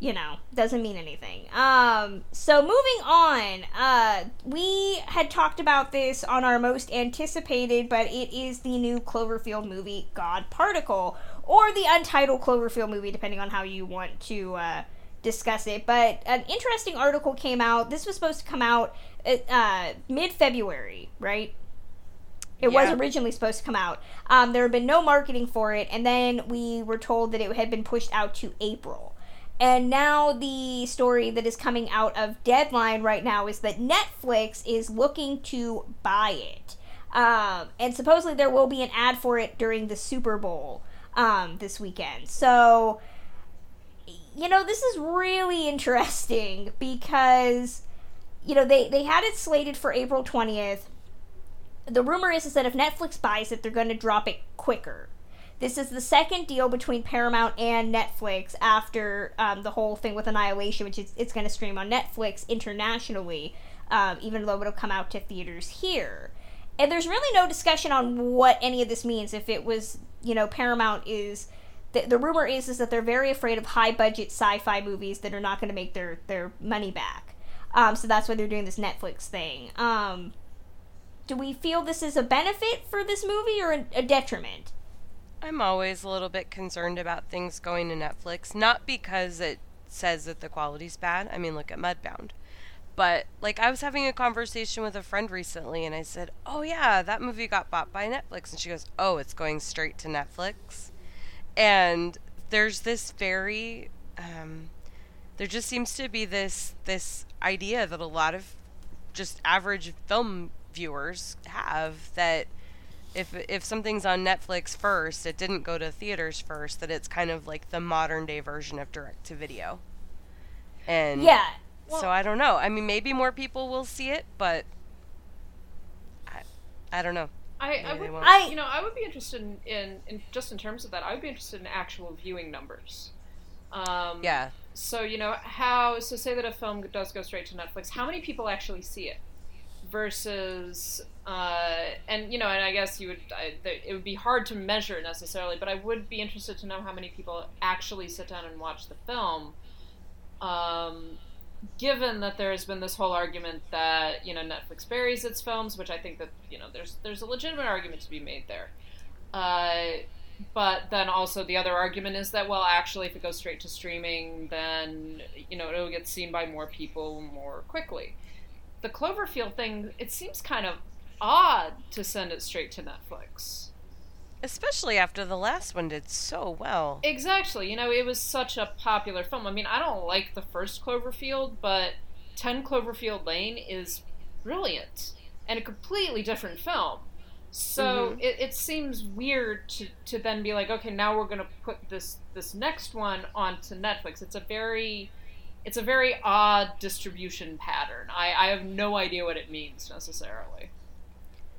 you know, doesn't mean anything. Um so moving on, uh we had talked about this on our most anticipated, but it is the new Cloverfield movie God Particle or the untitled Cloverfield movie depending on how you want to uh discuss it. But an interesting article came out. This was supposed to come out uh, mid February, right? It was originally supposed to come out. Um, there had been no marketing for it, and then we were told that it had been pushed out to April. And now the story that is coming out of Deadline right now is that Netflix is looking to buy it. Um, and supposedly there will be an ad for it during the Super Bowl um, this weekend. So, you know, this is really interesting because, you know, they, they had it slated for April 20th. The rumor is, is that if Netflix buys it, they're going to drop it quicker. This is the second deal between Paramount and Netflix after um, the whole thing with Annihilation, which is it's going to stream on Netflix internationally, um, even though it'll come out to theaters here. And there's really no discussion on what any of this means. If it was, you know, Paramount is the, the rumor is is that they're very afraid of high budget sci-fi movies that are not going to make their their money back. Um, so that's why they're doing this Netflix thing. Um, do we feel this is a benefit for this movie or a, detriment? I'm always a little bit concerned about things going to Netflix, not because it says that the quality's bad. I mean, look at Mudbound. But like I was having a conversation with a friend recently and I said, "Oh yeah, that movie got bought by Netflix." And she goes, "Oh, it's going straight to Netflix." And there's this very um, there just seems to be this this idea that a lot of just average film viewers have that if if something's on Netflix first, it didn't go to theaters first, that it's kind of like the modern day version of direct to video. And Yeah. so I don't know. I mean, maybe more people will see it, but I, I don't know. I, I would. I- you know, I would be interested in, in, in just in terms of that. I would be interested in actual viewing numbers. Um, Yeah. So you know how so say that a film does go straight to Netflix, how many people actually see it versus uh, and you know and I guess you would I, it would be hard to measure necessarily, but I would be interested to know how many people actually sit down and watch the film. Um, given that there has been this whole argument that you know Netflix buries its films, which I think that you know there's there's a legitimate argument to be made there. Uh, but then also the other argument is that well, actually, if it goes straight to streaming, then you know it'll get seen by more people more quickly. The Cloverfield thing, it seems kind of odd to send it straight to Netflix. Especially after the last one did so well. Exactly. You know, it was such a popular film. I mean, I don't like the first Cloverfield, but 10 Cloverfield Lane is brilliant and a completely different film. So mm-hmm. it, it seems weird to, to then be like, okay, now we're going to put this this next one onto Netflix. It's a very it's a very odd distribution pattern. I, I have no idea what it means necessarily.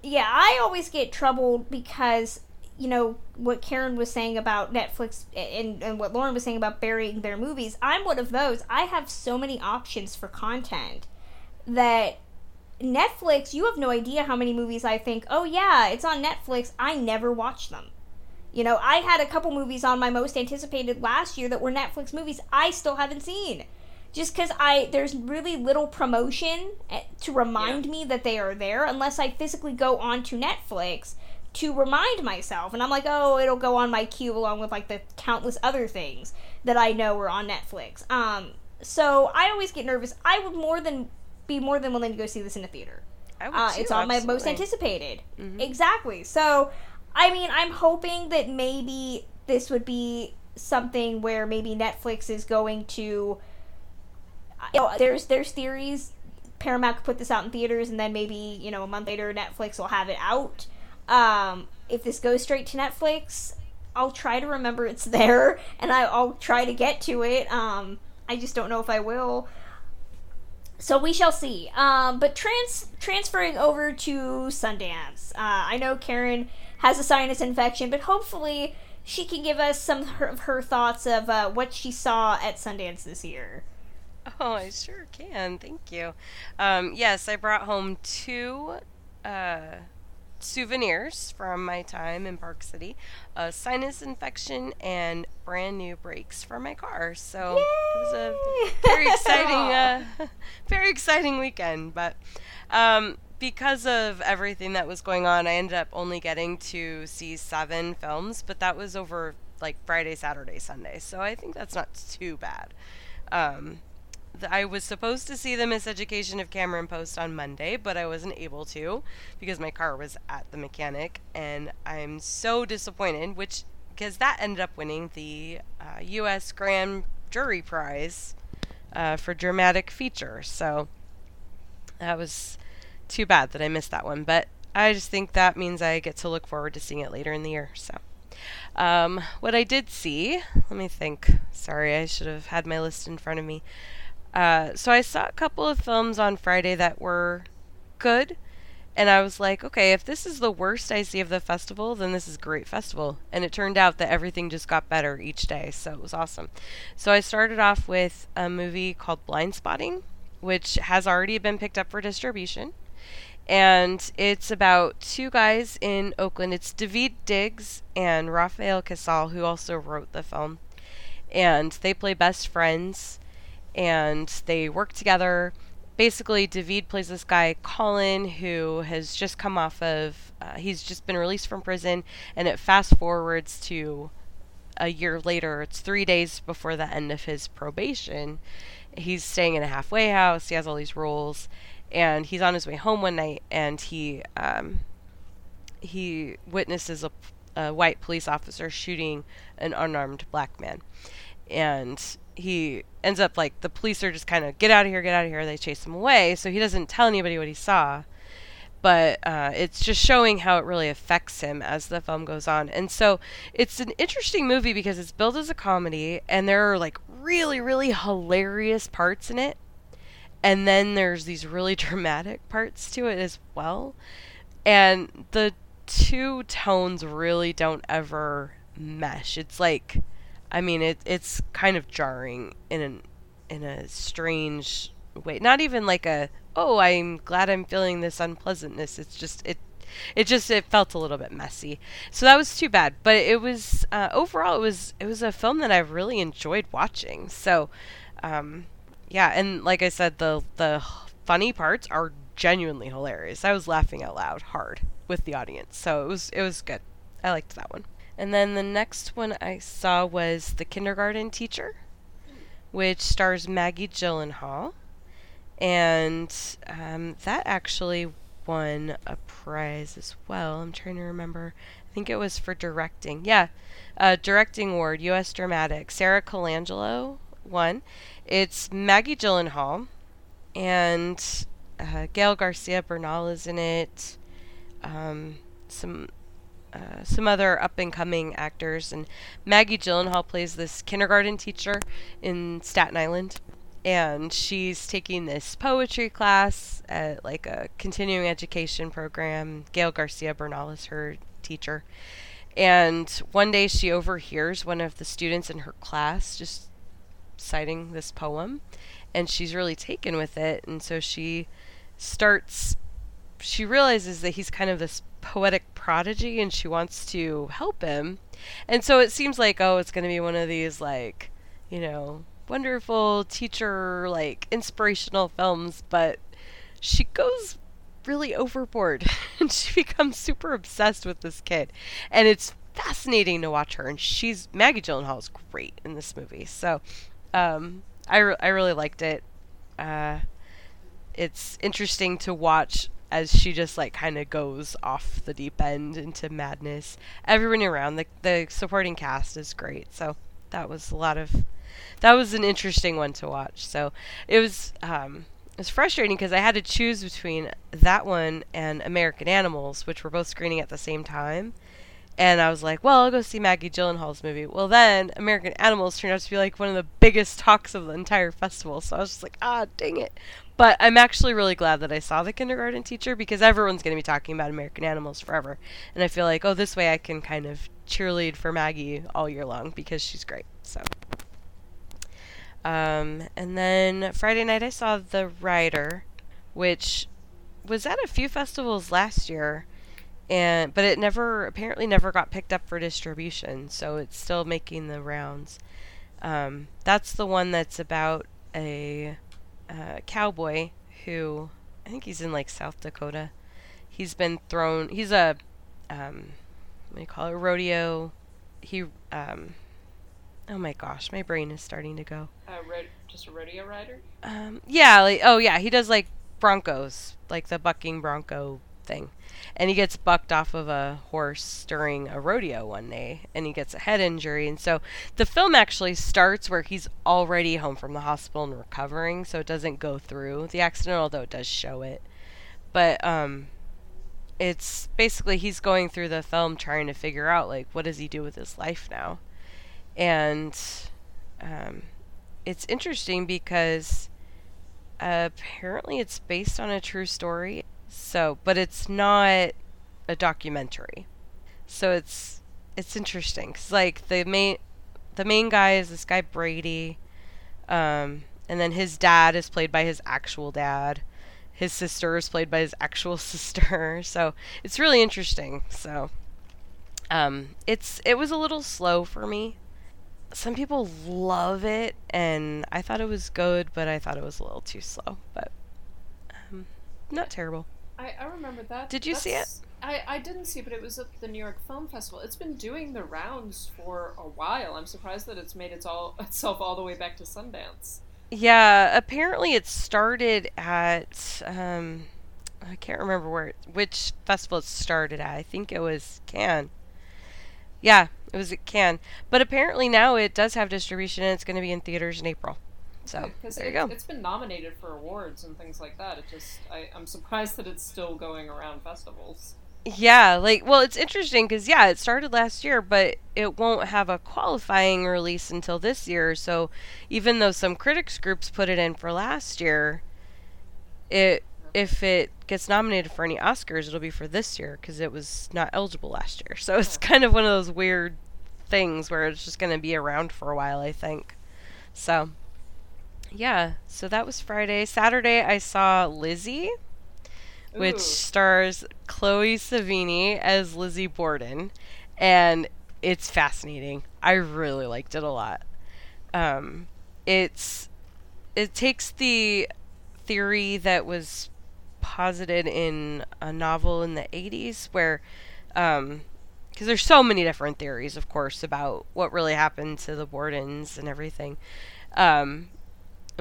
yeah, I always get troubled because you know what Karen was saying about Netflix and, and what Lauren was saying about burying their movies. I'm one of those. I have so many options for content that Netflix, you have no idea how many movies I think, oh yeah, it's on Netflix. I never watch them. You know, I had a couple movies on my most anticipated last year that were Netflix movies I still haven't seen. Just because I there's really little promotion eh, to remind me that they are there unless I physically go onto Netflix to remind myself. And I'm like, oh, it'll go on my queue along with like the countless other things that I know are on Netflix. Um, so I always get nervous. I would more than be more than willing to go see this in a theater. I would Uh, too, it's on my most absolutely. anticipated. Exactly. So, I mean, I'm hoping that maybe this would be something where maybe Netflix is going to. You know, there's there's theories. Paramount could put this out in theaters, and then maybe you know a month later Netflix will have it out. Um, if this goes straight to Netflix, I'll try to remember it's (laughs) there, and I, I'll try to get to it. Um, I just don't know if I will. So we shall see. Um, but trans transferring over to Sundance, uh, I know Karen has a sinus infection, but hopefully she can give us some of her, her thoughts of uh, what she saw at Sundance this year. (laughs) Oh, I sure can. Thank you. Um, yes, I brought home two uh, souvenirs from my time in Park City a sinus infection and brand new brakes for my car. So it was a (laughs) very exciting, uh, (laughs) very exciting weekend. But um, because of everything that was going on, I ended up only getting to see seven films, but that was over like Friday, Saturday, Sunday. So I think that's not too bad. Um, I was supposed to see the Miseducation of Cameron Post on Monday, but I wasn't able to because my car was at the mechanic, and I'm so disappointed. Which because that ended up winning the uh, U.S. Grand Jury Prize uh, for dramatic feature. So that was too bad that I missed that one, but I just think that means I get to look forward to seeing it later in the year. So. Um, what I did see, let me think. Sorry, I should have had my list in front of me. Uh, so I saw a couple of films on Friday that were good, and I was like, okay, if this is the worst I see of the festival, then this is a great festival. And it turned out that everything just got better each day, so it was awesome. So I started off with a movie called Blindspotting, which has already been picked up for distribution and it's about two guys in Oakland. It's David Diggs and Rafael Casal, who also wrote the film, and they play best friends, and they work together. Basically, David plays this guy Colin, who has just come off of. Uh, he's just been released from prison, and it fast forwards to a year later, it's three days before the end of his probation. He's staying in a halfway house. He has all these rules, and he's on his way home one night, and he um, he witnesses a, a white police officer shooting an unarmed black man, and he ends up like the police are just kind of get out of here, get out of here. They chase him away, so he doesn't tell anybody what he saw. But uh, it's just showing how it really affects him as the film goes on. And so it's an interesting movie because it's billed as a comedy, and there are like really, really hilarious parts in it. And then there's these really (laughs) dramatic parts to it as well. And the two tones really don't ever mesh. It's like I mean, it it's kind of jarring in an in a strange way. Not even like a oh, I'm glad I'm feeling this unpleasantness. It's just it it just it felt a little bit messy. So that was too bad. But it was uh, overall it was it was a film that I really enjoyed watching. So um, yeah, and like I said, the the funny parts are genuinely hilarious. I was laughing out loud hard with the audience. So it was it was good. I liked that one. And then the next one I saw was The Kindergarten Teacher, which stars Maggie Gyllenhaal. And um, that actually won a prize as well. I'm trying to remember. I think it was for directing. Yeah, uh, directing award, U.S. Dramatic. Sara Colangelo won. It's Maggie Gyllenhaal, and uh, Gael Garcia Bernal is in it. Um, some uh, some other up and coming actors, and Maggie Gyllenhaal plays this kindergarten teacher in Staten Island, and she's taking this poetry class at like a continuing education program. Gael Garcia Bernal is her teacher, and one day she overhears one of the students in her class just citing this poem, and she's really taken with it, and so she starts. She realizes that he's kind of this poetic prodigy and she wants to help him. And so it seems like, oh, it's going to be one of these, like, you know, wonderful teacher, like, inspirational films, but she goes really overboard (laughs) and she becomes super obsessed with this kid. And it's fascinating to watch her. And she's, Maggie Gyllenhaal is great in this movie. So, um, I, re- I really liked it. Uh, it's interesting to watch as she just like kind of goes off the deep end into madness. Everyone around the the supporting cast is great. So that was a lot of that was an interesting one to watch. So it was um it was frustrating because I had to choose between that one and American Animals, which were both screening at the same time. And I was like, well, I'll go see Maggie Gyllenhaal's movie. Well, then American Animals turned out to be like one of the biggest talks of the entire festival. So I was just like, ah, dang it. But I'm actually really glad that I saw the kindergarten teacher because everyone's going to be talking about American Animals forever. And I feel like, oh, this way I can kind of cheerlead for Maggie all year long because she's great. So. Um, and then Friday night I saw The Rider, which was at a few festivals last year and but it never apparently never got picked up for distribution, so it's still making the rounds. Um, that's the one that's about a uh, cowboy who I think he's in like South Dakota. He's been thrown. He's a um, what do you call it? Rodeo. He um, oh my gosh, my brain is starting to go. Uh, ro- just a rodeo rider. Um, yeah, like oh yeah, he does like broncos, like the bucking bronco thing. And he gets bucked off of a horse during a rodeo one day and he gets a head injury. And so the film actually starts where he's already home from the hospital and recovering, so it doesn't go through the accident, although it does show it. But um it's basically he's going through the film trying to figure out like what does he do with his life now. And um it's interesting because apparently it's based on a true story so, but it's not a documentary. So it's it's interesting cuz like the main the main guy is this guy Brady um and then his dad is played by his actual dad. His sister is played by his actual (laughs) sister. So, it's really interesting. So, um it's it was a little slow for me. Some people love it and I thought it was good, but I thought it was a little too slow, but um, not terrible. I, I remember that. Did you see it? I, I didn't see it, but it was at the New York Film Festival. It's been doing the rounds for a while. I'm surprised that it's made its all, (laughs) itself all the way back to Sundance. Yeah, apparently it started at um I can't remember where it, which festival it started at. I think it was Cannes. Yeah, it was at Cannes. But apparently now it does have distribution and it's going to be in theaters in April. So, (laughs) Because there you go. it's been nominated for awards and things like that. It just I, I'm surprised that it's still going around festivals. Yeah, like well, it's interesting cuz yeah, it started last year, but it won't have a qualifying release until this year. So, even though some critics groups put it in for last year, it if it gets nominated for any Oscars, it'll be for this year because it was not eligible last year. So it's oh. kind of one of those weird things where it's just going to be around for a while, I think. So, yeah. So that was Friday. Saturday, I saw Lizzie, which Ooh. stars Chloe Sevigny as Lizzie Borden, and it's fascinating. I really liked it a lot. Um, it's it takes the theory that was posited in a novel in the 80s where um because there's so many different theories of course about what really happened to the Bordens and everything um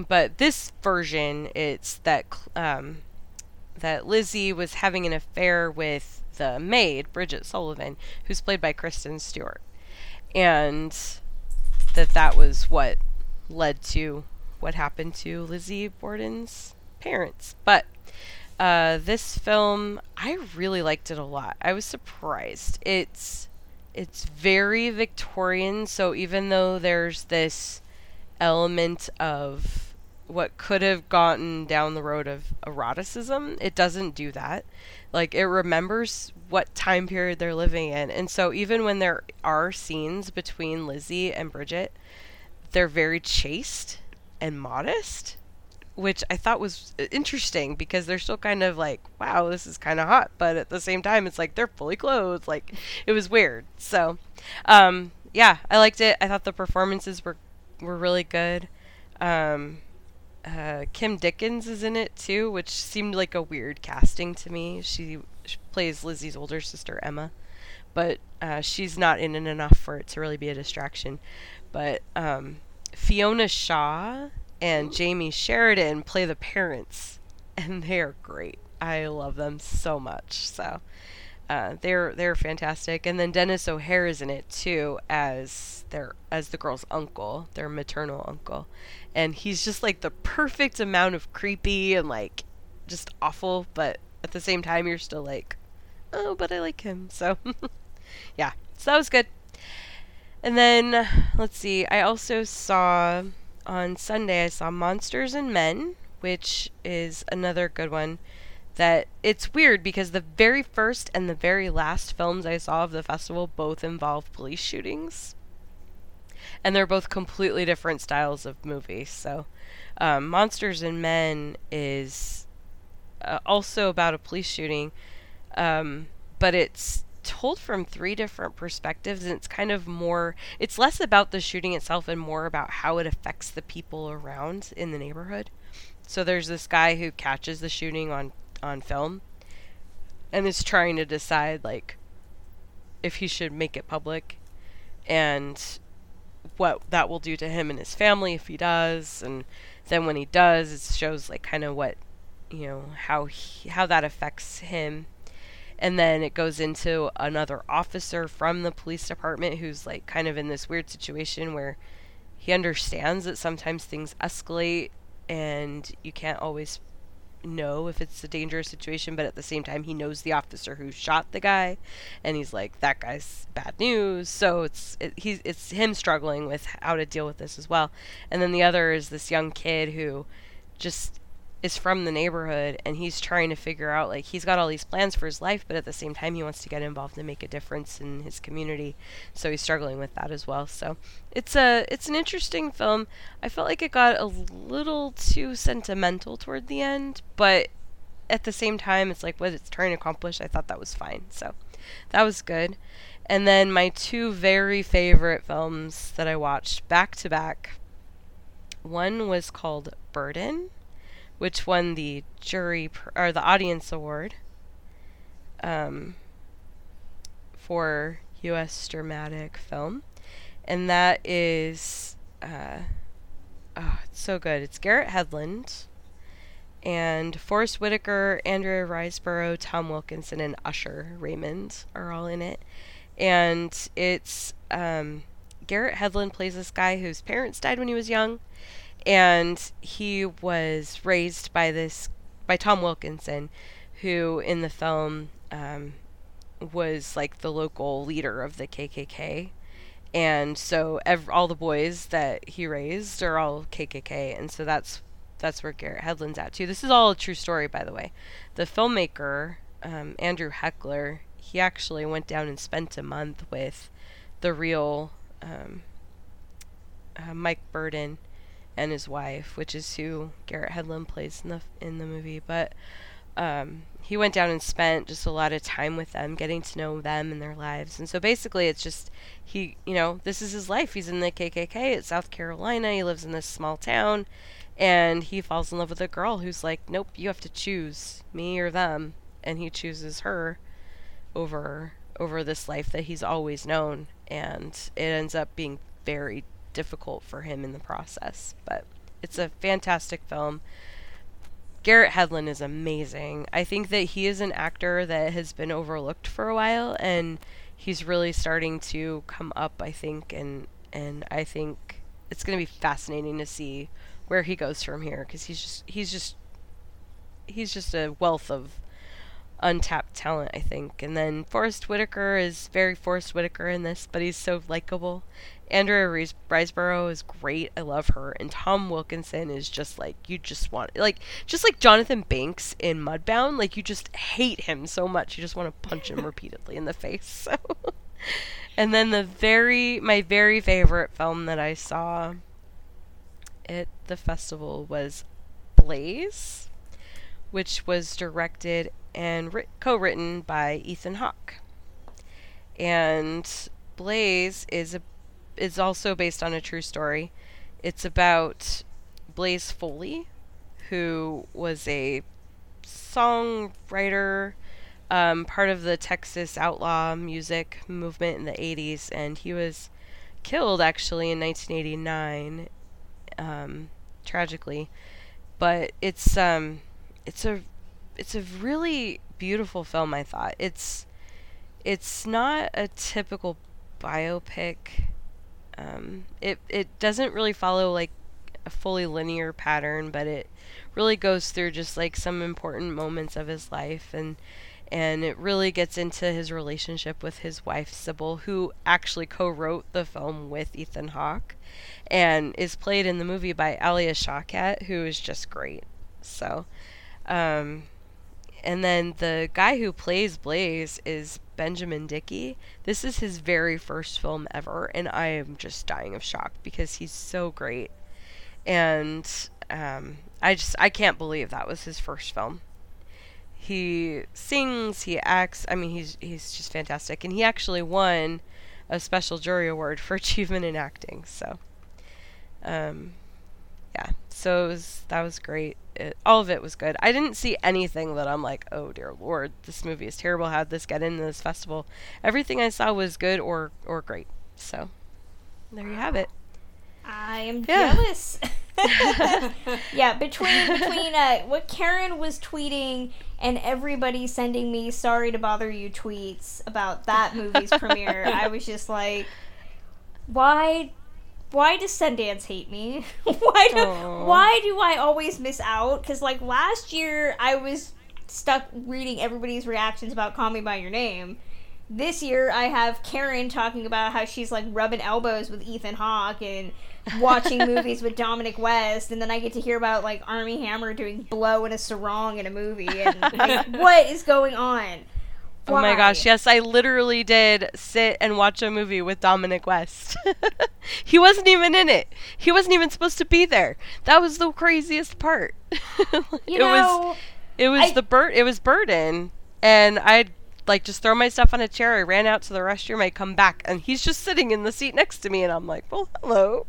but this version it's that um that Lizzie was having an affair with the maid Bridget Sullivan who's played by Kristen Stewart and that that was what led to what happened to Lizzie Borden's parents. But uh, this film, I really liked it a lot. I was surprised. It's it's very Victorian, so even though there's this element of what could have gotten down the road of eroticism, it doesn't do that. Like it remembers what time period they're living in. And so even when there are scenes between Lizzie and Bridget, they're very chaste and modest, which I thought was interesting because they're still kind of like, wow, this is kind of hot, but at the same time, it's like they're fully clothed. Like it was weird. So, um, yeah, I liked it. I thought the performances were were really good. Um, uh, Kim Dickens is in it too, which seemed like a weird casting to me. She, she plays Lizzie's older sister Emma, but uh, she's not in it enough for it to really be a distraction. But um, Fiona Shaw and Jamey Sheridan play the parents, and they are great. I love them so much. So uh, they're they're fantastic. And then Denis O'Hare is in it too as their as the girl's uncle, their maternal uncle, and he's just like the perfect amount of creepy and like just awful, but at the same time you're still like, oh, but I like him. So (laughs) yeah, so that was good. And then let's see, I also saw on Sunday I saw Monsters and Men, which is another good one. That it's weird because the very first and the very last films I saw of the festival both involve police shootings. And they're both completely different styles of movies. So, um, Monsters and Men is uh, also about a police shooting, um, but it's told from three different perspectives and it's kind of more it's less about the shooting itself and more about how it affects the people around in the neighborhood so there's this guy who catches the shooting on on film and is trying to decide like if he should make it public and what that will do to him and his family if he does. And then when he does it shows like kind of what you know how he, how that affects him. And then it goes into another officer from the police department who's like kind of in this weird situation where he understands that sometimes things escalate and you can't always know if it's a dangerous situation but at the same time he knows the officer who shot the guy and he's like that guy's bad news. So it's it, he's it's him struggling with how to deal with this as well. And then the other is this young kid who just is from the neighborhood and he's trying to figure out like he's got all these plans for his life but at the same time he wants to get involved and make a difference in his community. So he's struggling with that as well. So it's a it's an interesting film. I felt like it got a little too sentimental toward the end but at the same time it's like what it's trying to accomplish i thought that was fine. So that was good. And then my two very favorite films that i watched back to back one was called burden which won the jury pr- or the audience award um, for U.S. dramatic film, and that is uh, oh, it's so good. It's Garrett Hedlund and Forest Whitaker, Andrea Riseborough, Tom Wilkinson, and Usher Raymond are all in it. And it's um, Garrett Hedlund plays this guy whose parents died when he was young, and he was raised by this by Tom Wilkinson, who in the film um, was like the local leader of the KKK. And so ev- all the boys that he raised are all KKK, and so that's that's where Garrett Hedlund's at too. This is all a true story, by the way. The filmmaker um, Andrew Heckler, he actually went down and spent a month with the real um, uh, Mike Burden and his wife, which is who Garrett Hedlund plays in the in the movie. But um, he went down and spent just a lot of time with them, getting to know them and their lives. And so basically, it's just he, you know, this is his life. He's in the KKK at South Carolina. He lives in this small town, and he falls in love with a girl who's like, "Nope, you have to choose me or them," and he chooses her over over this life that he's always known, and it ends up being very difficult for him in the process. But it's a fantastic film. Garrett Hedlund is amazing. I think that he is an actor that has been overlooked for a while, and he's really starting to come up. I think, and and I think it's going to be fascinating to see where he goes from here because he's just he's just he's just a wealth of untapped talent, I think. And then Forest Whitaker is very Forest Whitaker in this, but he's so likable. Andrea Ries- Riseborough is great. I love her. And Tom Wilkinson is just like you just want like just like Jonathan Banks in Mudbound, like you just hate him so much you just want to punch him (laughs) repeatedly in the face. So (laughs) and then the very my very favorite film that I saw at the festival was Blaze, which was directed and ri- co-written by Ethan Hawke. And Blaze is a is also based on a true story. It's about Blaze Foley, who was a songwriter, um, part of the Texas outlaw music movement in the 80s, and he was killed actually in 1989, um, tragically. But it's um, it's a it's a really beautiful film. I thought it's it's not a typical biopic. Um, it it doesn't really follow like a fully linear pattern, but it really goes through just like some important moments of his life and and it really gets into his relationship with his wife Sybil, who actually co-wrote the film with Ethan Hawke, and is played in the movie by Alia Shawkat, who is just great. So, um, and then the guy who plays Blaze is Benjamin Dickey. This is his very first film ever, and I am just dying of shock because he's so great. And um, I just I can't believe that was his first film. He sings, he acts. I mean, he's he's just fantastic, and he actually won a special jury award for (laughs) achievement in acting. So, um, yeah, so was, that was great. It, all of it was good. I didn't see anything that I'm like, oh dear lord, this movie is terrible. How'd this get into this festival? Everything I saw was good or or great. So, there you have it. I am Yeah. jealous. (laughs) (laughs) yeah, between between uh, what Karen was tweeting and everybody sending me "sorry to bother you" tweets about that movie's (laughs) premiere, I was just like, why? Why does Sundance hate me? (laughs) why do. Why do I always miss out? Because like last year, I was stuck reading everybody's reactions about "Call Me by Your Name." This year, I have Karen talking about how she's like rubbing elbows with Ethan Hawke and watching (laughs) movies with Dominic West, and then I get to hear about like Armie Hammer doing blow in a sarong in a movie, and like, (laughs) what is going on? Oh my gosh, yes, I literally did sit and watch a movie with Dominic West. (laughs) he wasn't even in it. He wasn't even supposed to be there. That was the craziest part. (laughs) You it know, was it was I- the bird it was Burden and I'd like just throw my stuff on a chair. I ran out to the restroom. I come back and he's just sitting in the seat next to me, and I'm like, "Well, hello."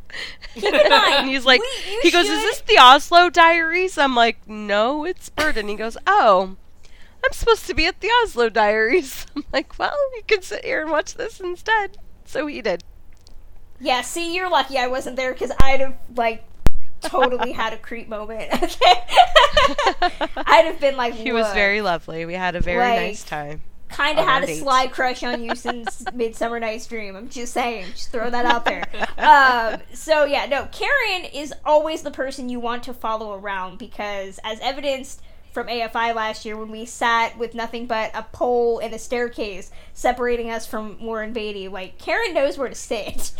(laughs) and he's like, We- he goes, "Is this the Oslo Diaries?" I'm like, "No, it's Burden." He goes, "Oh, I'm supposed to be at the Oslo Diaries. (laughs) I'm like, well, you can sit here and watch this instead. So he did. Yeah, see, you're lucky I wasn't there because I'd have like totally had a creep moment. (laughs) Okay, (laughs) I'd have been like, He was very lovely. We had a very Like, nice time. kind of had a dates. sly crush on you since Midsummer Night's Dream. I'm just saying, just throw that out there. Um, so yeah, no, Karen is always the person you want to follow around because, as evidenced from AFI last year, when we sat with nothing but a pole and a staircase separating us from Warren Beatty, like Karen knows where to sit.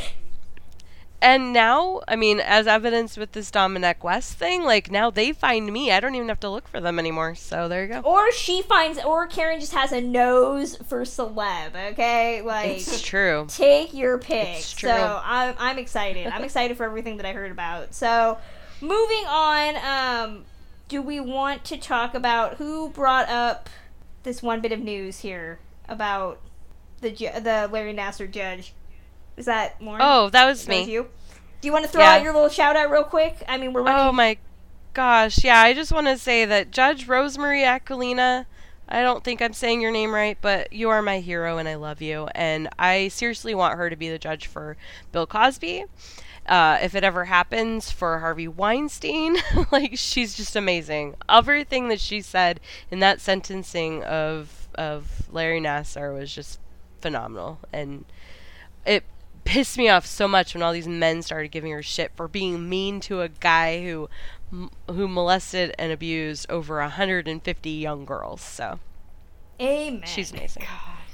And now, I mean, as evidenced with this Dominic West thing, like now they find me. I don't even have to look for them anymore. So there you go. Or she finds, or Karen just has a nose for celeb. Okay, like It's true. take your pick. It's true. So I'm I'm excited. I'm excited for everything that I heard about. So moving on, um, do we want to talk about who brought up this one bit of news here about the ju- the Larry Nassar judge? Is that Lauren? Oh, that was That was me. you. Do you want to throw Yeah. out your little shout out real quick? I mean, we're running. Oh my gosh. Yeah, I just want to say that Judge Rosemary Aquilina, I don't think I'm saying your name right, but you are my hero and I love you. And I seriously want her to be the judge for Bill Cosby. Uh, if it ever happens for Harvey Weinstein, (laughs) like she's just amazing. Everything that she said in that sentencing of of Larry Nassar was just phenomenal, and it pissed me off so much when all these men started giving her shit for being mean to a guy who who molested and abused over 150 young girls. So Amen. she's amazing.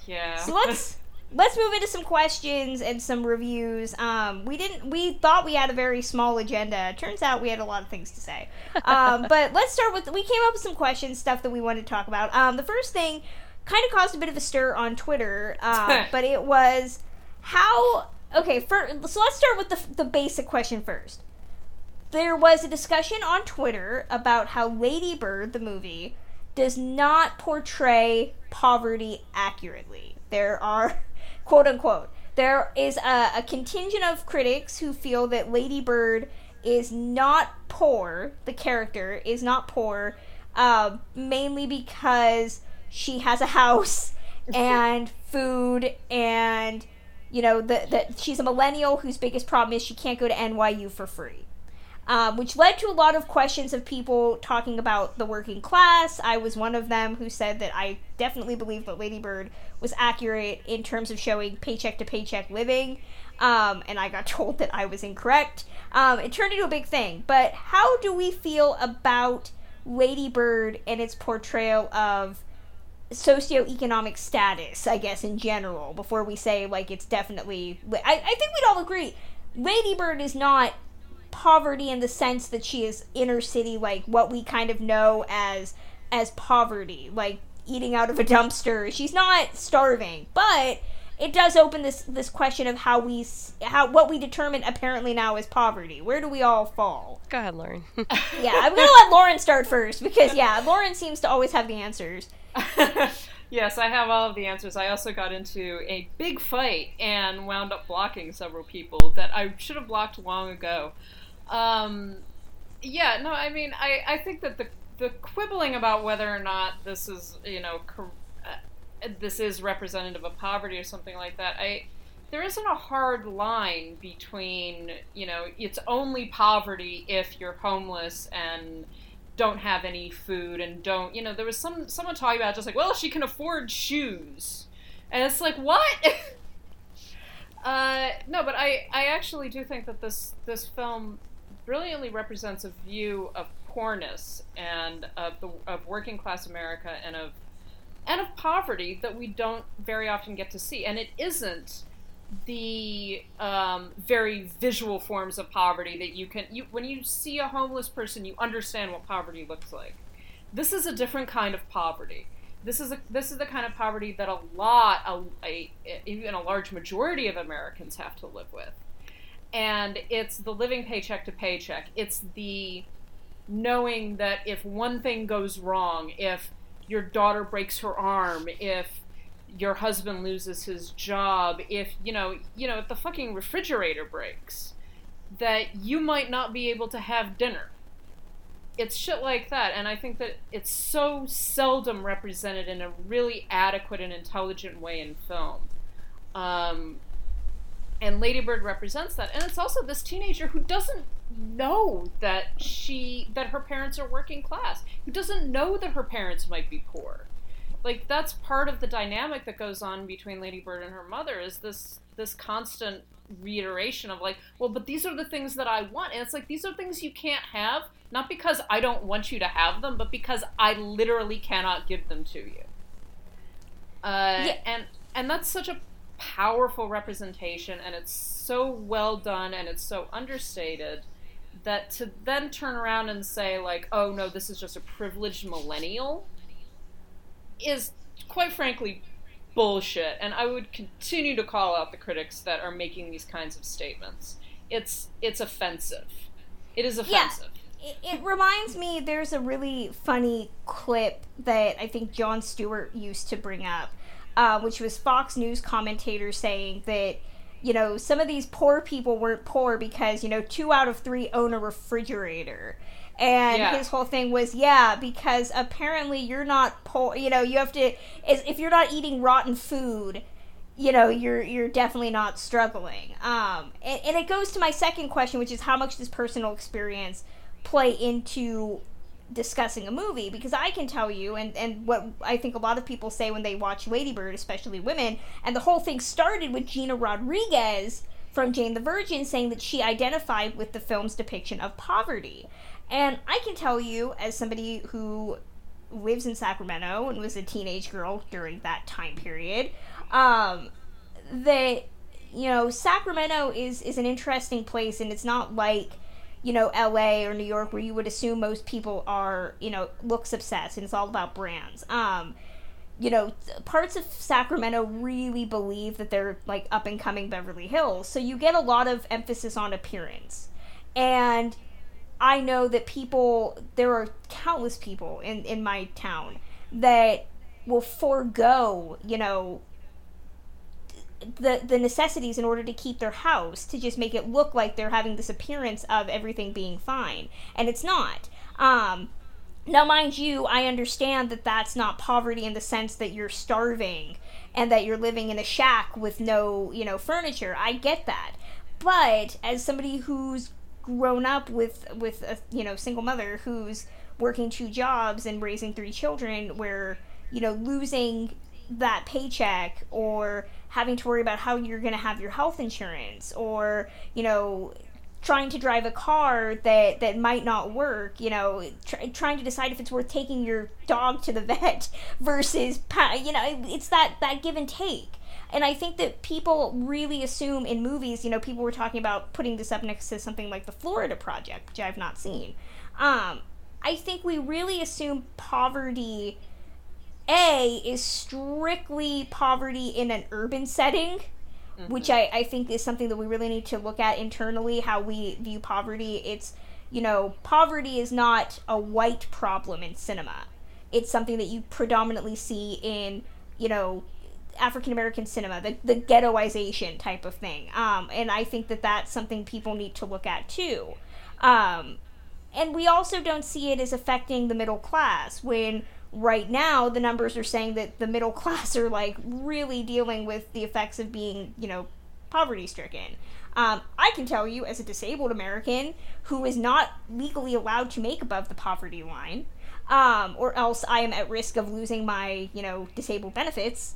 Yeah. So let's (laughs) let's move into some questions and some reviews. Um, we didn't. We thought we had a very small agenda. Turns out we had a lot of things to say. Um, (laughs) but let's start with. We came up with some questions, stuff that we wanted to talk about. Um, the first thing kind of caused a bit of a stir on Twitter, um, (laughs) but it was how. Okay, for, so let's start with the the basic question first. There was a discussion on Twitter about how Lady Bird, the movie, does not portray poverty accurately. There are, quote unquote, there is a, a contingent of critics who feel that Lady Bird is not poor, the character is not poor, uh, mainly because she has a house (laughs) and food and you know the she's a millennial whose biggest problem is she can't go to NYU for free um, which led to a lot of questions of people talking about the working class. I was one of them who said that I definitely believe that Lady Bird was accurate in terms of showing paycheck to paycheck living, um, and I got (laughs) told that I was incorrect. Um, it turned into a big thing. But how do we feel about Lady Bird and its portrayal of socioeconomic status, I guess, in general, before we say, like, it's definitely. I, I think we'd all agree Lady Bird is not poverty in the sense that she is inner city, like what we kind of know as as poverty, like eating out of a dumpster. She's not starving, but it does open this this question of how we how what we determine apparently now is poverty. Where do we all fall? Go ahead, Lauren. (laughs) Yeah, I'm gonna let Lauren start first because yeah, Lauren seems to always have the answers. (laughs) yes, I have all of the answers. I also got into a big fight and wound up blocking several people that I should have blocked long ago. Um, yeah, no, I mean, I, I think that the the quibbling about whether or not this is, you know, cor- uh, this is representative of poverty or something like that, I there isn't a hard line between, you know, it's only poverty if you're homeless and don't have any food and don't, you know, there was some someone talking about just like, well, she can afford shoes, and it's like, what? (laughs) uh, no, but I I actually do think that this this film brilliantly represents a view of poorness and of the of working class America and of and of poverty that we don't very often get to see, and it isn't the um, very visual forms of poverty that you can you when you see a homeless person you understand what poverty looks like. This is a different kind of poverty. This is a this is the kind of poverty that a lot a, a even a large majority of Americans have to live with and it's the living paycheck to paycheck it's the knowing that if one thing goes wrong if your daughter breaks her arm if your husband loses his job if you know you know if the fucking refrigerator breaks that you might not be able to have dinner it's shit like that, and I think that it's so seldom represented in a really adequate and intelligent way in film. Um, and Ladybird represents that, and it's also this teenager who doesn't know that she that her parents are working class, who doesn't know that her parents might be poor. Like that's part of the dynamic that goes on between Ladybird and her mother is this this constant reiteration of like, well, but these are the things that I want. And it's like these are things you can't have, not because I don't want you to have them, but because I literally cannot give them to you. Uh, Yeah. and and that's such a powerful representation and it's so well done and it's so understated that to then turn around and say like, "Oh no, this is just a privileged millennial," is quite frankly bullshit. And I would continue to call out the critics that are making these kinds of statements. It's it's offensive. It is offensive. it, it reminds me there's a really funny clip that I think Jon Stewart used to bring up, uh, which was Fox News commentators saying that you know some of these poor people weren't poor because you know two out of three own a refrigerator. And Yeah. his whole thing was, yeah, because apparently you're not poor. You know, you have to. Is, if you're not eating rotten food, you know you're you're definitely not struggling um and, and it goes to my second question which is how much does personal experience play into discussing a movie because i can tell you and and what i think a lot of people say when they watch ladybird especially women and the whole thing started with gina rodriguez from jane the virgin saying that she identified with the film's depiction of poverty and i can tell you as somebody who lives in Sacramento and was a teenage girl during that time period. Um, that you know, Sacramento is is an interesting place, and it's not like you know L.A. or New York where you would assume most people are you know looks obsessed, and it's all about brands. Um, you know, parts of Sacramento really believe that they're like up and coming Beverly Hills, so you get a lot of emphasis on appearance, and I know that people, there are countless people in, in my town that will forego, you know, the the necessities in order to keep their house to just make it look like they're having this appearance of everything being fine, and it's not. Um, now, mind you, I understand that that's not poverty in the sense that you're starving and that you're living in a shack with no, you know, furniture. I get that. But as somebody who's grown up with with a you know single mother who's working two jobs and raising three children where you know losing that paycheck or having to worry about how you're going to have your health insurance or you know trying to drive a car that that might not work you know tr- trying to decide if it's worth taking your dog to the (laughs) vet versus you know it's that that give and take and I think that people really assume in movies, you know, people were talking about putting this up next to something like the Florida Project, which I've not seen. Um, I think we really assume poverty, A, is strictly poverty in an urban setting, which I, I think is something that we really need to look at internally, how we view poverty. It's, you know, poverty is not a white problem in cinema. It's something that you predominantly see in, you know, African American cinema, the, the ghettoization type of thing. Um, and I think that that's something people need to look at too. Um, and we also don't see it as affecting the middle class when right now the numbers are saying that the middle (laughs) class are like really dealing with the effects of being, you know, poverty stricken. Um, I can tell you, as a disabled American who is not legally allowed to make above the poverty line, um, or else I am at risk of losing my, you know, disabled benefits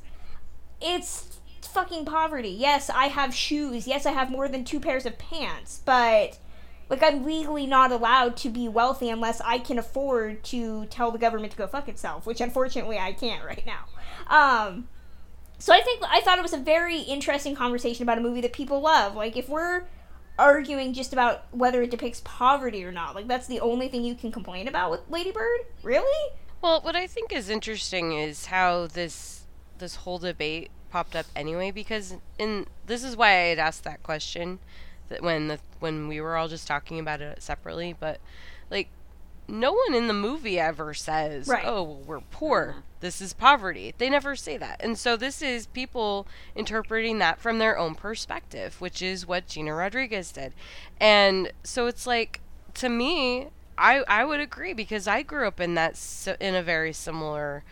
it's fucking poverty. Yes, I have shoes. Yes, I have more than two pairs of pants, but like I'm legally not allowed to be wealthy unless I can afford to tell the government to go fuck itself, which unfortunately I can't right now. Um so I think I thought it was a very interesting conversation about a movie that people love. Like if we're arguing just about whether it depicts poverty or not, like that's the only thing you can complain about with Lady Bird? Really? Well, what I think is interesting is how this this whole debate popped up anyway because in this is why I had asked that question that when the when we were all just talking about it separately, but like no one in the movie ever says, Right. "Oh, well, we're poor. Mm-hmm. This is poverty." They never say that. And so this is people interpreting that from their own perspective, which is what Gina Rodriguez did. And so it's like to me, I I would agree because I grew up in that in a very similar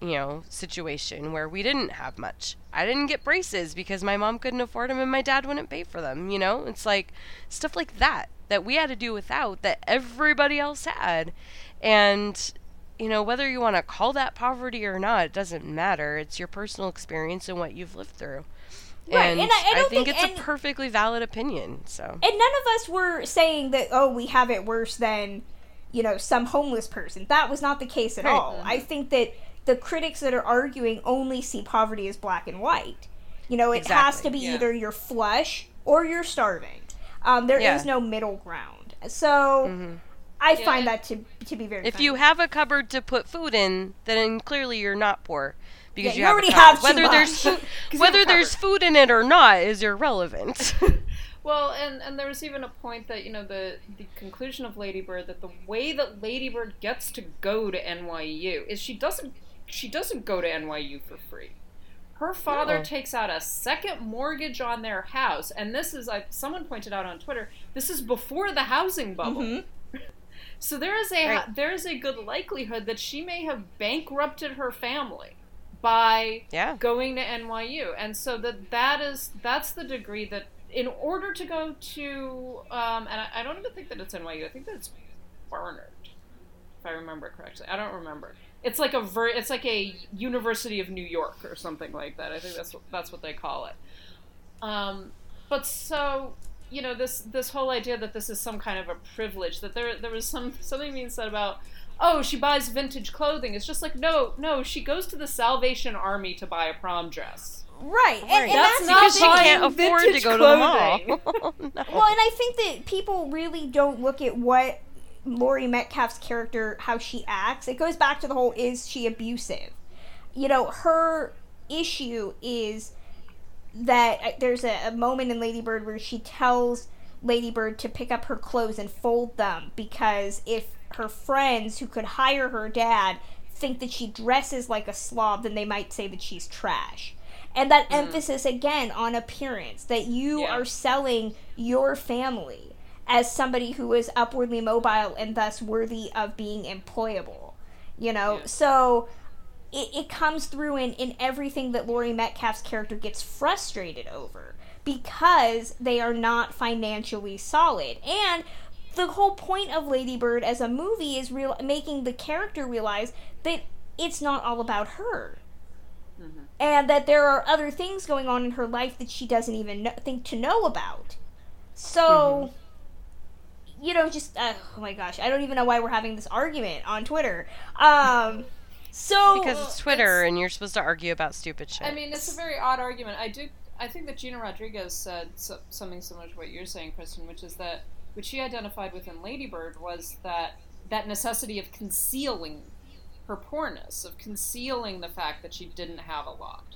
you know situation where we didn't have much. I didn't get braces because my mom couldn't afford them and my dad wouldn't pay for them, you know? It's like stuff like that that we had to do without that everybody else had. And you know, whether you want to call that poverty or not, it doesn't matter. It's your personal experience and what you've lived through. Right, And, and I- I don't think, think it's a perfectly valid opinion. So And none of us were saying that, oh, we have it worse than, you know, some homeless person. That was not the case at Right. all. I think that the critics that are arguing only see poverty as black and white. You know, it has to be yeah. either you're flush or you're starving. Um, there is Yeah. Mm-hmm. no middle ground. So I find that to to be very. If funny. you have a cupboard to put food in, then clearly you're not poor because Yeah, you, you have already a have too whether there's much. (laughs) food, 'Cause you whether there's food in it or not is irrelevant. (laughs) Well, and and there was even a point that you know the the conclusion of Ladybird that the way that Ladybird gets to go to NYU is she doesn't she doesn't go to NYU for free. Her father No. takes out a second mortgage on their house, and this is like someone pointed out on Twitter. This is before the housing bubble. Mhm. (laughs) So there is a Right. there is a good likelihood that she may have bankrupted her family by yeah. going to NYU, and so that that is that's the degree that in order to go to um, and I, I don't even think that it's NYU. I think that it's Barnard, if I remember correctly. I don't remember. It's like a ver- it's like a University of New York or something like that. I think that's what, that's what they call it. Um, but so you know this this whole idea that this is some kind of a privilege that there there was some something being said about oh she buys vintage clothing it's just like no no she goes to the salvation army to buy a prom dress right, and, and That's that's, not because she can't afford to go clothing. to the mall. (laughs) no. Well, and I think that people really don't look at what Laurie Metcalf's character, how she acts. It goes back to the whole is she abusive? You know, her issue is that uh, there's a, a moment in Ladybird where she tells Ladybird to pick up her clothes and fold them because if her friends who could hire her dad think that she dresses like a slob, then they might say that she's trash. And that emphasis again on appearance that you Yeah. are selling your family as somebody who is upwardly mobile and thus worthy of being employable. You know, Yeah. so it, it comes through in, in everything that Laurie Metcalf's character gets frustrated over because they are not financially solid. And the whole point of Ladybird as a movie is real making the character realize that it's not all about her. Mm-hmm. And that there are other things going on in her life that she doesn't even know, think to know about. So, mm-hmm. You know, just uh, oh my gosh, I don't even know why we're having this argument on Twitter. Um, so because it's Twitter and you're supposed to argue about stupid shit. i mean it's a very odd argument i do i think that gina rodriguez said so, something similar to what you're saying kristen which is that which she identified with in ladybird was that that necessity of concealing her poorness of concealing the fact that she didn't have a lot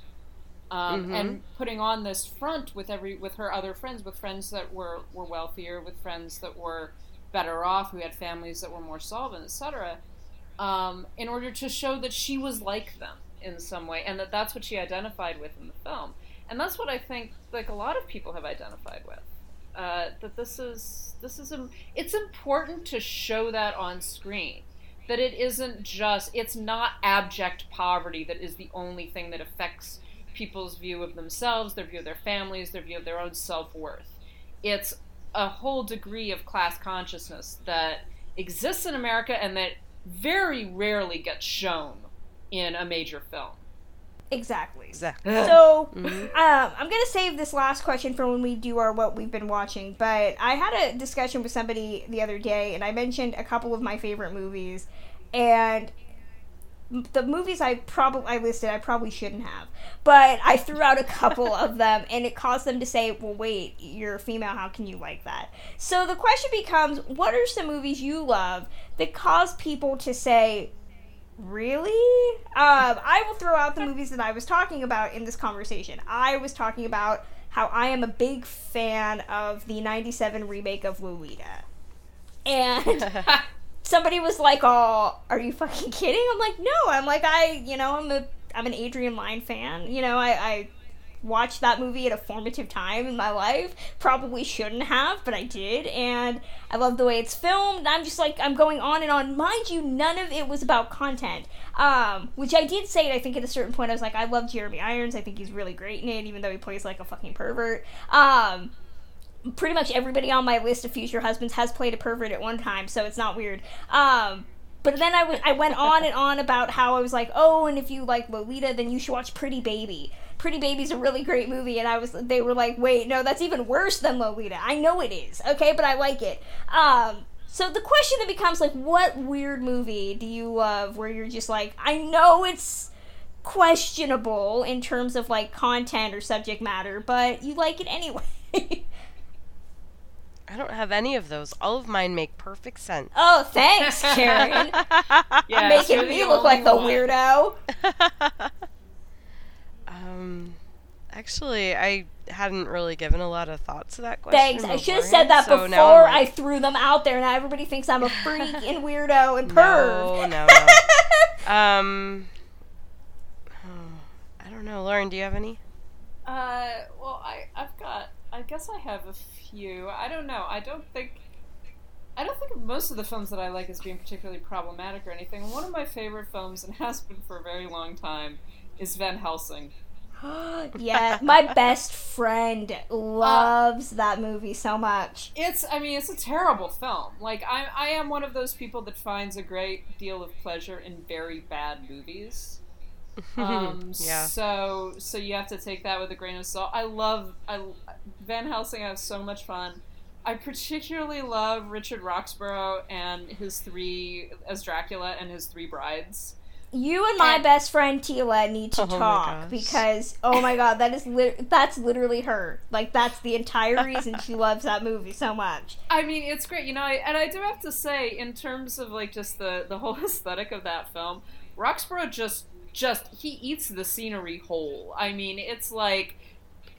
um, Mhm. and putting on this front with every with her other friends with friends that were were wealthier with friends that were better off who had families that were more solvent etc um, in order to show that she was like them in some way and that that's what she identified with in the film and that's what i think like a lot of people have identified with uh, that this is this is it's important to show that on screen that it isn't just it's not abject poverty that is the only thing that affects people's view of themselves their view of their families their view of their own self-worth it's a whole degree of class consciousness that exists in america and that very rarely gets shown in a major film exactly. exactly. So, (laughs) Mhm. um, I'm gonna save this last question for when we do our what we've been watching. But I had a discussion with somebody the other day, and I mentioned a couple of my favorite movies, and m- the movies I probably I listed I probably shouldn't have, but I threw out a couple of (laughs) them, and it caused them to say, "Well, wait, you're a female. How can you like that?" So the question becomes, what are some movies you love that cause people to say? Really? Um, I will throw out the movies that I was talking about in this conversation. I was talking about how I am a big fan of the 97 remake of Lolita. And (laughs) (laughs) somebody was like, "Oh, are you fucking kidding?" I'm like, "No." I'm like, "I, you know, I'm a I'm an Adrian Lyne fan. You know, I I watched that movie at a formative time in my life. Probably shouldn't have, but I did, and I love the way it's filmed. I'm just like I'm going on and on. Mind you, none of it was about content. Um, which I did say, I think at a certain point, I was like, I love Jeremy Irons. I think he's really great in it, even though he plays like a fucking pervert. Um, pretty much everybody on my list of future husbands has played a pervert at one time, so it's not weird. Um, but then I, w- I went on and on about how I was like, oh, and if you like Lolita, then you should watch Pretty Baby. Pretty Baby's a really great movie, and I was they were like, wait, no, that's even worse than Lolita. I know it is, okay, but I like it. Um, so the question then becomes like, what weird movie do you love where you're just like, I know it's questionable in terms of like content or subject matter, but you like it anyway. (laughs) I don't have any of those. All of mine make perfect sense. oh, thanks, Karen. (laughs) Yeah, Making you're me look like the weirdo. (laughs) Um, actually, I hadn't really given a lot of thought to that question. Thanks. I should have said that so before I'm I threw them out there. Now everybody thinks I'm a freak and weirdo and perv. No, no, no. (laughs) um, oh, (sighs) I don't know. Lauren, do you have any? Uh, well, I I've got. I guess I have a few. I don't know. I don't think. I don't think of most of the films that I like as being particularly problematic or anything. One of my favorite films, and (laughs) has been for a very long time, is Van Helsing. (gasps) yeah, my best friend loves that movie so much. It's. I mean, it's a terrible film. Like I, I am one of those people that finds a great deal of pleasure in very bad movies. (laughs) Um, Yeah. So, so you have to take that with a grain of salt. I love. I Van Helsing. I have so much fun. I particularly love Richard Roxburgh and his three as Dracula and his three brides. You and my And- best friend Tila need to Oh talk because oh my god, that is lit that's literally her. Like that's the entire reason she loves that movie so much. (laughs) I mean, it's great, you know. I, and I do have to say, in terms of like just the the whole (laughs) aesthetic of that film, Roxburgh just just he eats the scenery whole. I mean, it's like it-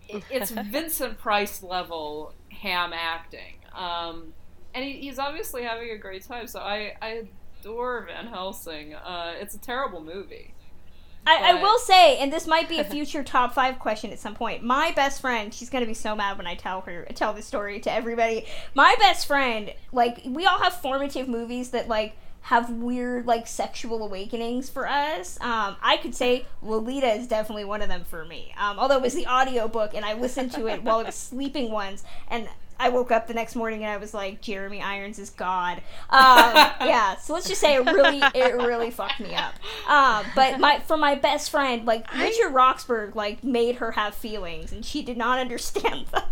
it's Vincent Price level ham acting, um, and he, he's obviously having a great time. So I I adore Van Helsing. Uh, it's a terrible movie. I, I will say, and this might be a future (laughs) top five question at some point. My best friend, she's gonna be so mad when I tell her tell this story to everybody. My best friend, like we all have formative movies that like have weird like sexual awakenings for us. Um, I could say Lolita is definitely one of them for me. Um, although it was the audiobook and I listened to it while I was (laughs) sleeping once and I woke up the next morning and I was like, Jeremy Irons is God. Um, (laughs) yeah, so let's just say it really, it really fucked me up. Um, but my for my best friend, like Richard Roxburgh, like made her have feelings, and she did not understand (laughs) them.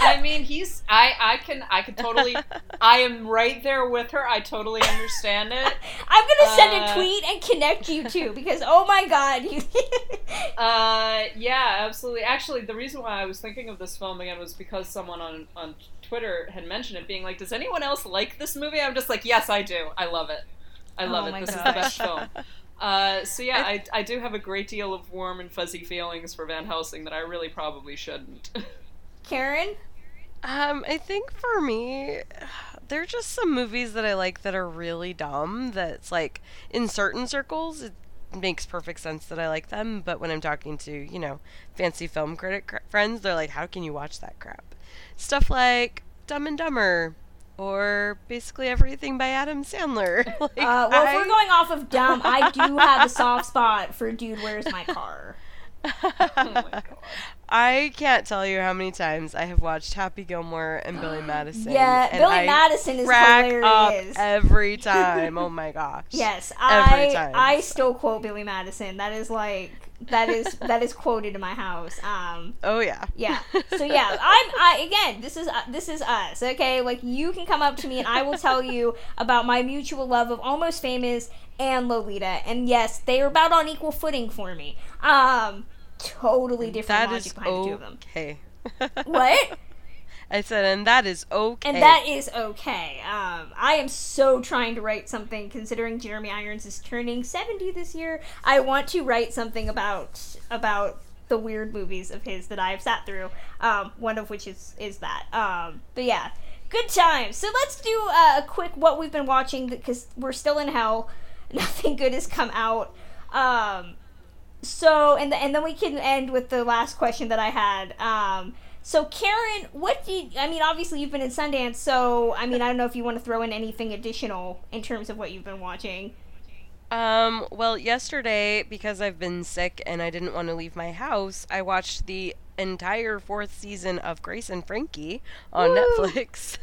I mean, he's I I can I can totally I am right there with her. I totally understand it. (laughs) I'm gonna send a Uh, tweet and connect you two because oh my god, you. Uh, yeah, absolutely. Actually, the reason why I was thinking of this film again was because someone on on Twitter had mentioned it, being like, "Does anyone else like this movie?" I'm just like, "Yes, I do. I love it. I love Oh it. my This is the best film." Uh, so yeah, I, I do have a great deal of warm and fuzzy feelings for Van Helsing that I really probably shouldn't. (laughs) Karen, Um, I think for me, there are just some movies that I like that are really dumb. That's like in certain circles, it makes perfect sense that I like them. But when I'm talking to you know fancy film critic cr- friends, they're like, "How can you watch that crap?" Stuff like Dumb and Dumber, or basically everything by Adam Sandler. (laughs) like, uh, well, if we're going off of dumb, I do have a soft spot for Dude, Where's My Car? (laughs) oh my god. I can't tell you how many times I have watched Happy Gilmore and Billy (gasps) Madison. Yeah, Billy I Madison is hilarious. every (laughs) time. Oh my gosh. Yes, Every I time. I still quote Billy Madison. That is like that is that is quoted in my house. Um, Oh yeah. yeah. (laughs) So yeah, I'm I again. This is uh, this is us. Okay, like you can come up to me and I will tell you about my mutual love of Almost Famous and Lolita. And yes, they are about on equal footing for me. Um, totally different That logic is behind the two of them. okay. (laughs) What? I said, and that is okay. And that is okay. Um, I am so trying to write something. Considering Jeremy Irons is turning seventy this year, I want to write something about about the weird movies of his that I've sat through. Um, one of which is is that. Um, but yeah, good times. So let's do uh, a quick what we've been watching because we're still in hell. (laughs) Nothing good has come out. Um, so and the, and then we can end with the last question that I had. Um, so Karen, what do you, I mean? Obviously, you've been in Sundance, so I mean, I don't know if you want to throw in anything additional in terms of what you've been watching. Um, well, yesterday, because I've been sick and I didn't want to leave my house, I watched the entire fourth season of Grace and Frankie on Woo! Netflix.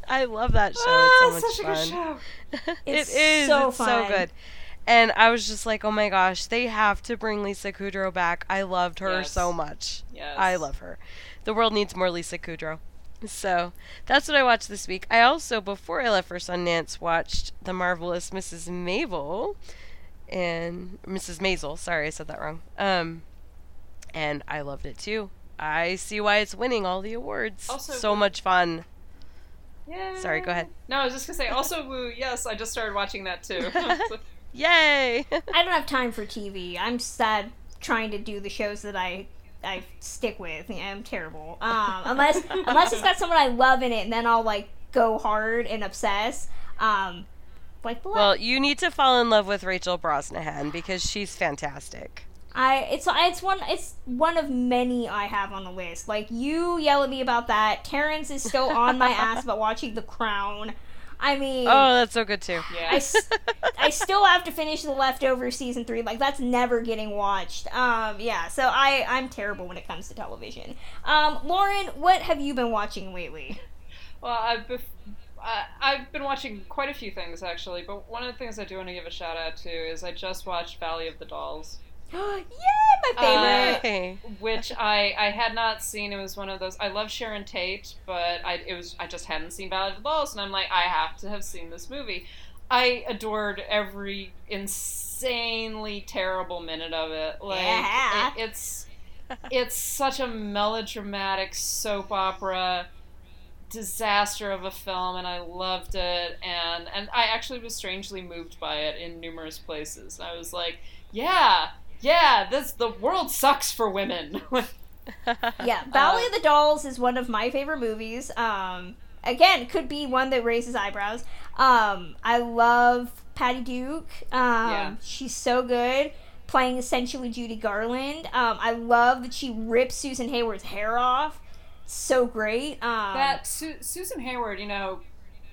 (laughs) I love that show. Ah, it's so such much a good show. (laughs) It's it is. so it's fun. so good. And I was just like, oh my gosh, they have to bring Lisa Kudrow back. I loved her Yes. so much. Yes. I love her. The world needs more Lisa Kudrow. So that's what I watched this week. I also, before I left for Sundance, watched The Marvelous Mrs. Mabel and Mrs. Maisel. Sorry, I said that wrong. Um, and I loved it too. I see why it's winning all the awards. Also, so we- much fun. Yeah. Sorry, go ahead. No, I was just gonna say. Also, Woo. Yes, I just started watching that too. (laughs) (laughs) Yay! I don't have time for TV. I'm sad trying to do the shows that I I stick with. I'm terrible. Um, unless unless it's got someone I love in it, and then I'll like go hard and obsess. Um, like the well, you need to fall in love with Rachel Brosnahan because she's fantastic. I it's it's one it's one of many I have on the list. Like you yell at me about that. Terrence is still on my ass about watching The Crown. I mean, Oh, that's so good too. yeah. I, s- (laughs) I still have to finish the leftover season three. Like that's never getting watched. Um, yeah. So I I'm terrible when it comes to television. Um, Lauren, what have you been watching lately? Well, I've bef- I I've been watching quite a few things actually, but one of the things I do want to give a shout out to is I just watched Valley of the Dolls, (gasps) Yay, my uh, favorite. Yay. which I I had not seen. It was one of those. I love Sharon Tate, but I it was I just hadn't seen Valley of the Dolls, and I'm like I have to have seen this movie. I adored every insanely terrible minute of it. Like Yeah. it, it's it's such a melodramatic soap opera disaster of a film and I loved it and and I actually was strangely moved by it in numerous places. I was like, yeah, yeah, this the world sucks for women. (laughs) yeah, Valley of the Dolls is one of my favorite movies. Um, again, could be one that raises eyebrows. Um, I love Patty Duke. Um, Yeah. she's so good playing essentially Judy Garland. Um, I love that she rips Susan Hayward's hair off. So great. Um, that Su- Susan Hayward, you know,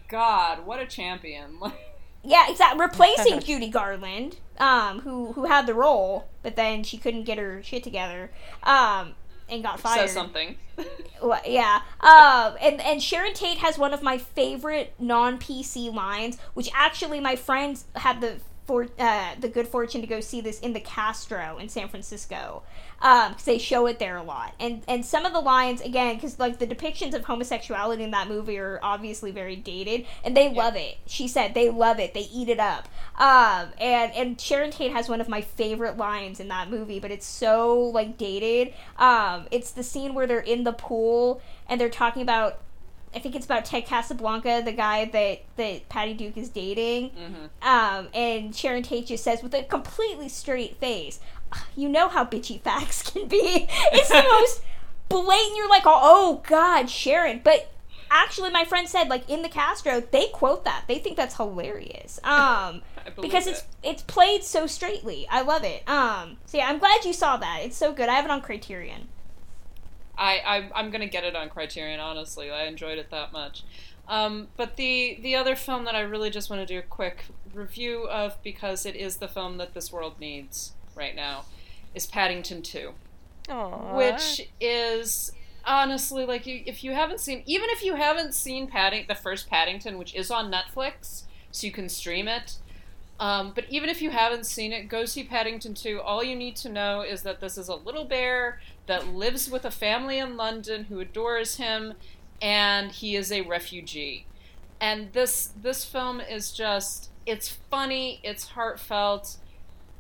God, what a champion! (laughs) yeah, exactly. Replacing Judy Garland, um, who who had the role, but then she couldn't get her shit together. Um, and got fired. Says something. (laughs) Well, yeah. Um, and, and Sharon Tate has one of my favorite non PC lines, which actually my friends had the for uh, the good fortune to go see this in the Castro in San Francisco because they show it there a lot. And and some of the lines again, because like the depictions of homosexuality in that movie are obviously very dated, and they love it. She said they love it. They eat it up. Um, and and Sharon Tate has one of my favorite lines in that movie, but it's so like dated. Um, it's the scene where they're in the pool and they're talking about I think it's about Ted Casablanca, the guy that that Patty Duke is dating. Um, and Sharon Tate just says with a completely straight face, "You know how bitchy facts (laughs) can be." It's the most blatant. You're like, "Oh God, Sharon," but. Actually, my friend said, like in the Castro, they quote that. They think that's hilarious. (laughs) Um, because it's it. it's played so straightly. I love it. Um, so yeah, I'm glad you saw that. It's so good. I have it on Criterion. I, I I'm gonna get it on Criterion. Honestly, I enjoyed it that much. Um, but the the other film that I really just want to do a quick review of because it is the film that this world needs right now is Paddington Two, Aww. which is honestly like you, if you haven't seen even if you haven't seen Padding the first Paddington, which is on Netflix, so you can stream it. Um, but even if you haven't seen it, go see Paddington 2. All you need to know is that this is a little bear that lives with a family in London who adores him, and he is a refugee. And this this film is just it's funny, it's heartfelt,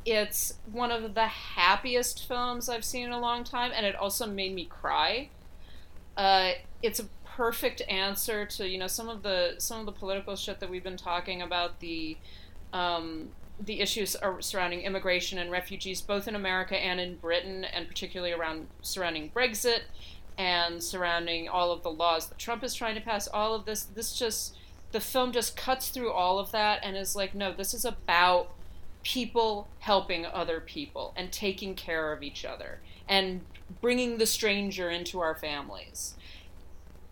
it's one of the happiest films I've seen in a long time, and it also made me cry. Uh, it's a perfect answer to you know some of the some of the political shit that we've been talking about the um, the issues surrounding immigration and refugees, both in America and in Britain, and particularly around surrounding Brexit and surrounding all of the laws that Trump is trying to pass. All of this, this just the film just cuts through all of that and is like, no, this is about people helping other people and taking care of each other and bringing the stranger into our families.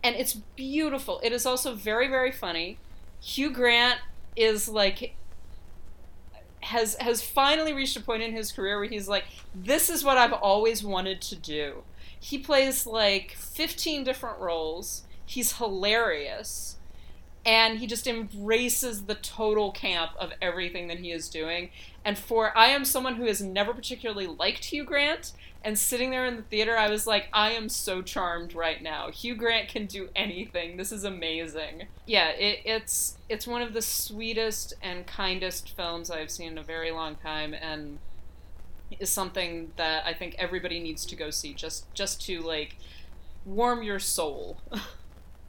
And it's beautiful. It is also very, very funny. Hugh Grant is like has has finally reached a point in his career where he's like, this is what I've always wanted to do. He plays like 15 different roles. He's hilarious. And he just embraces the total camp of everything that he is doing. And for I am someone who has never particularly liked Hugh Grant, and sitting there in the theater, I was like, I am so charmed right now. Hugh Grant can do anything. This is amazing. Yeah, it, it's it's one of the sweetest and kindest films I've seen in a very long time, and is something that I think everybody needs to go see just just to like warm your soul. (laughs)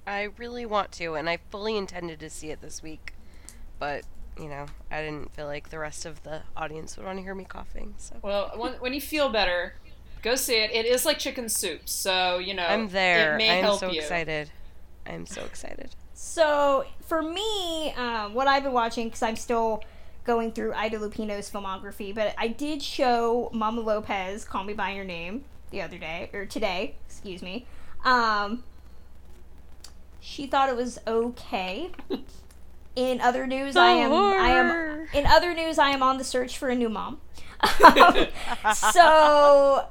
I really want to, and I fully intended to see it this week, but you know, I didn't feel like the rest of the audience would want to hear me coughing. So well, when, when you feel better, Go see it. It is like chicken soup, so you know. I'm there. It may I'm help so you. excited. I'm so excited. So for me, um, what I've been watching because I'm still going through Ida Lupino's filmography, but I did show Mama Lopez "Call Me by Your Name" the other day or today, excuse me. Um, she thought it was okay. (laughs) In other news, I am I am in other news I am on the search for a new mom. (laughs) Um, so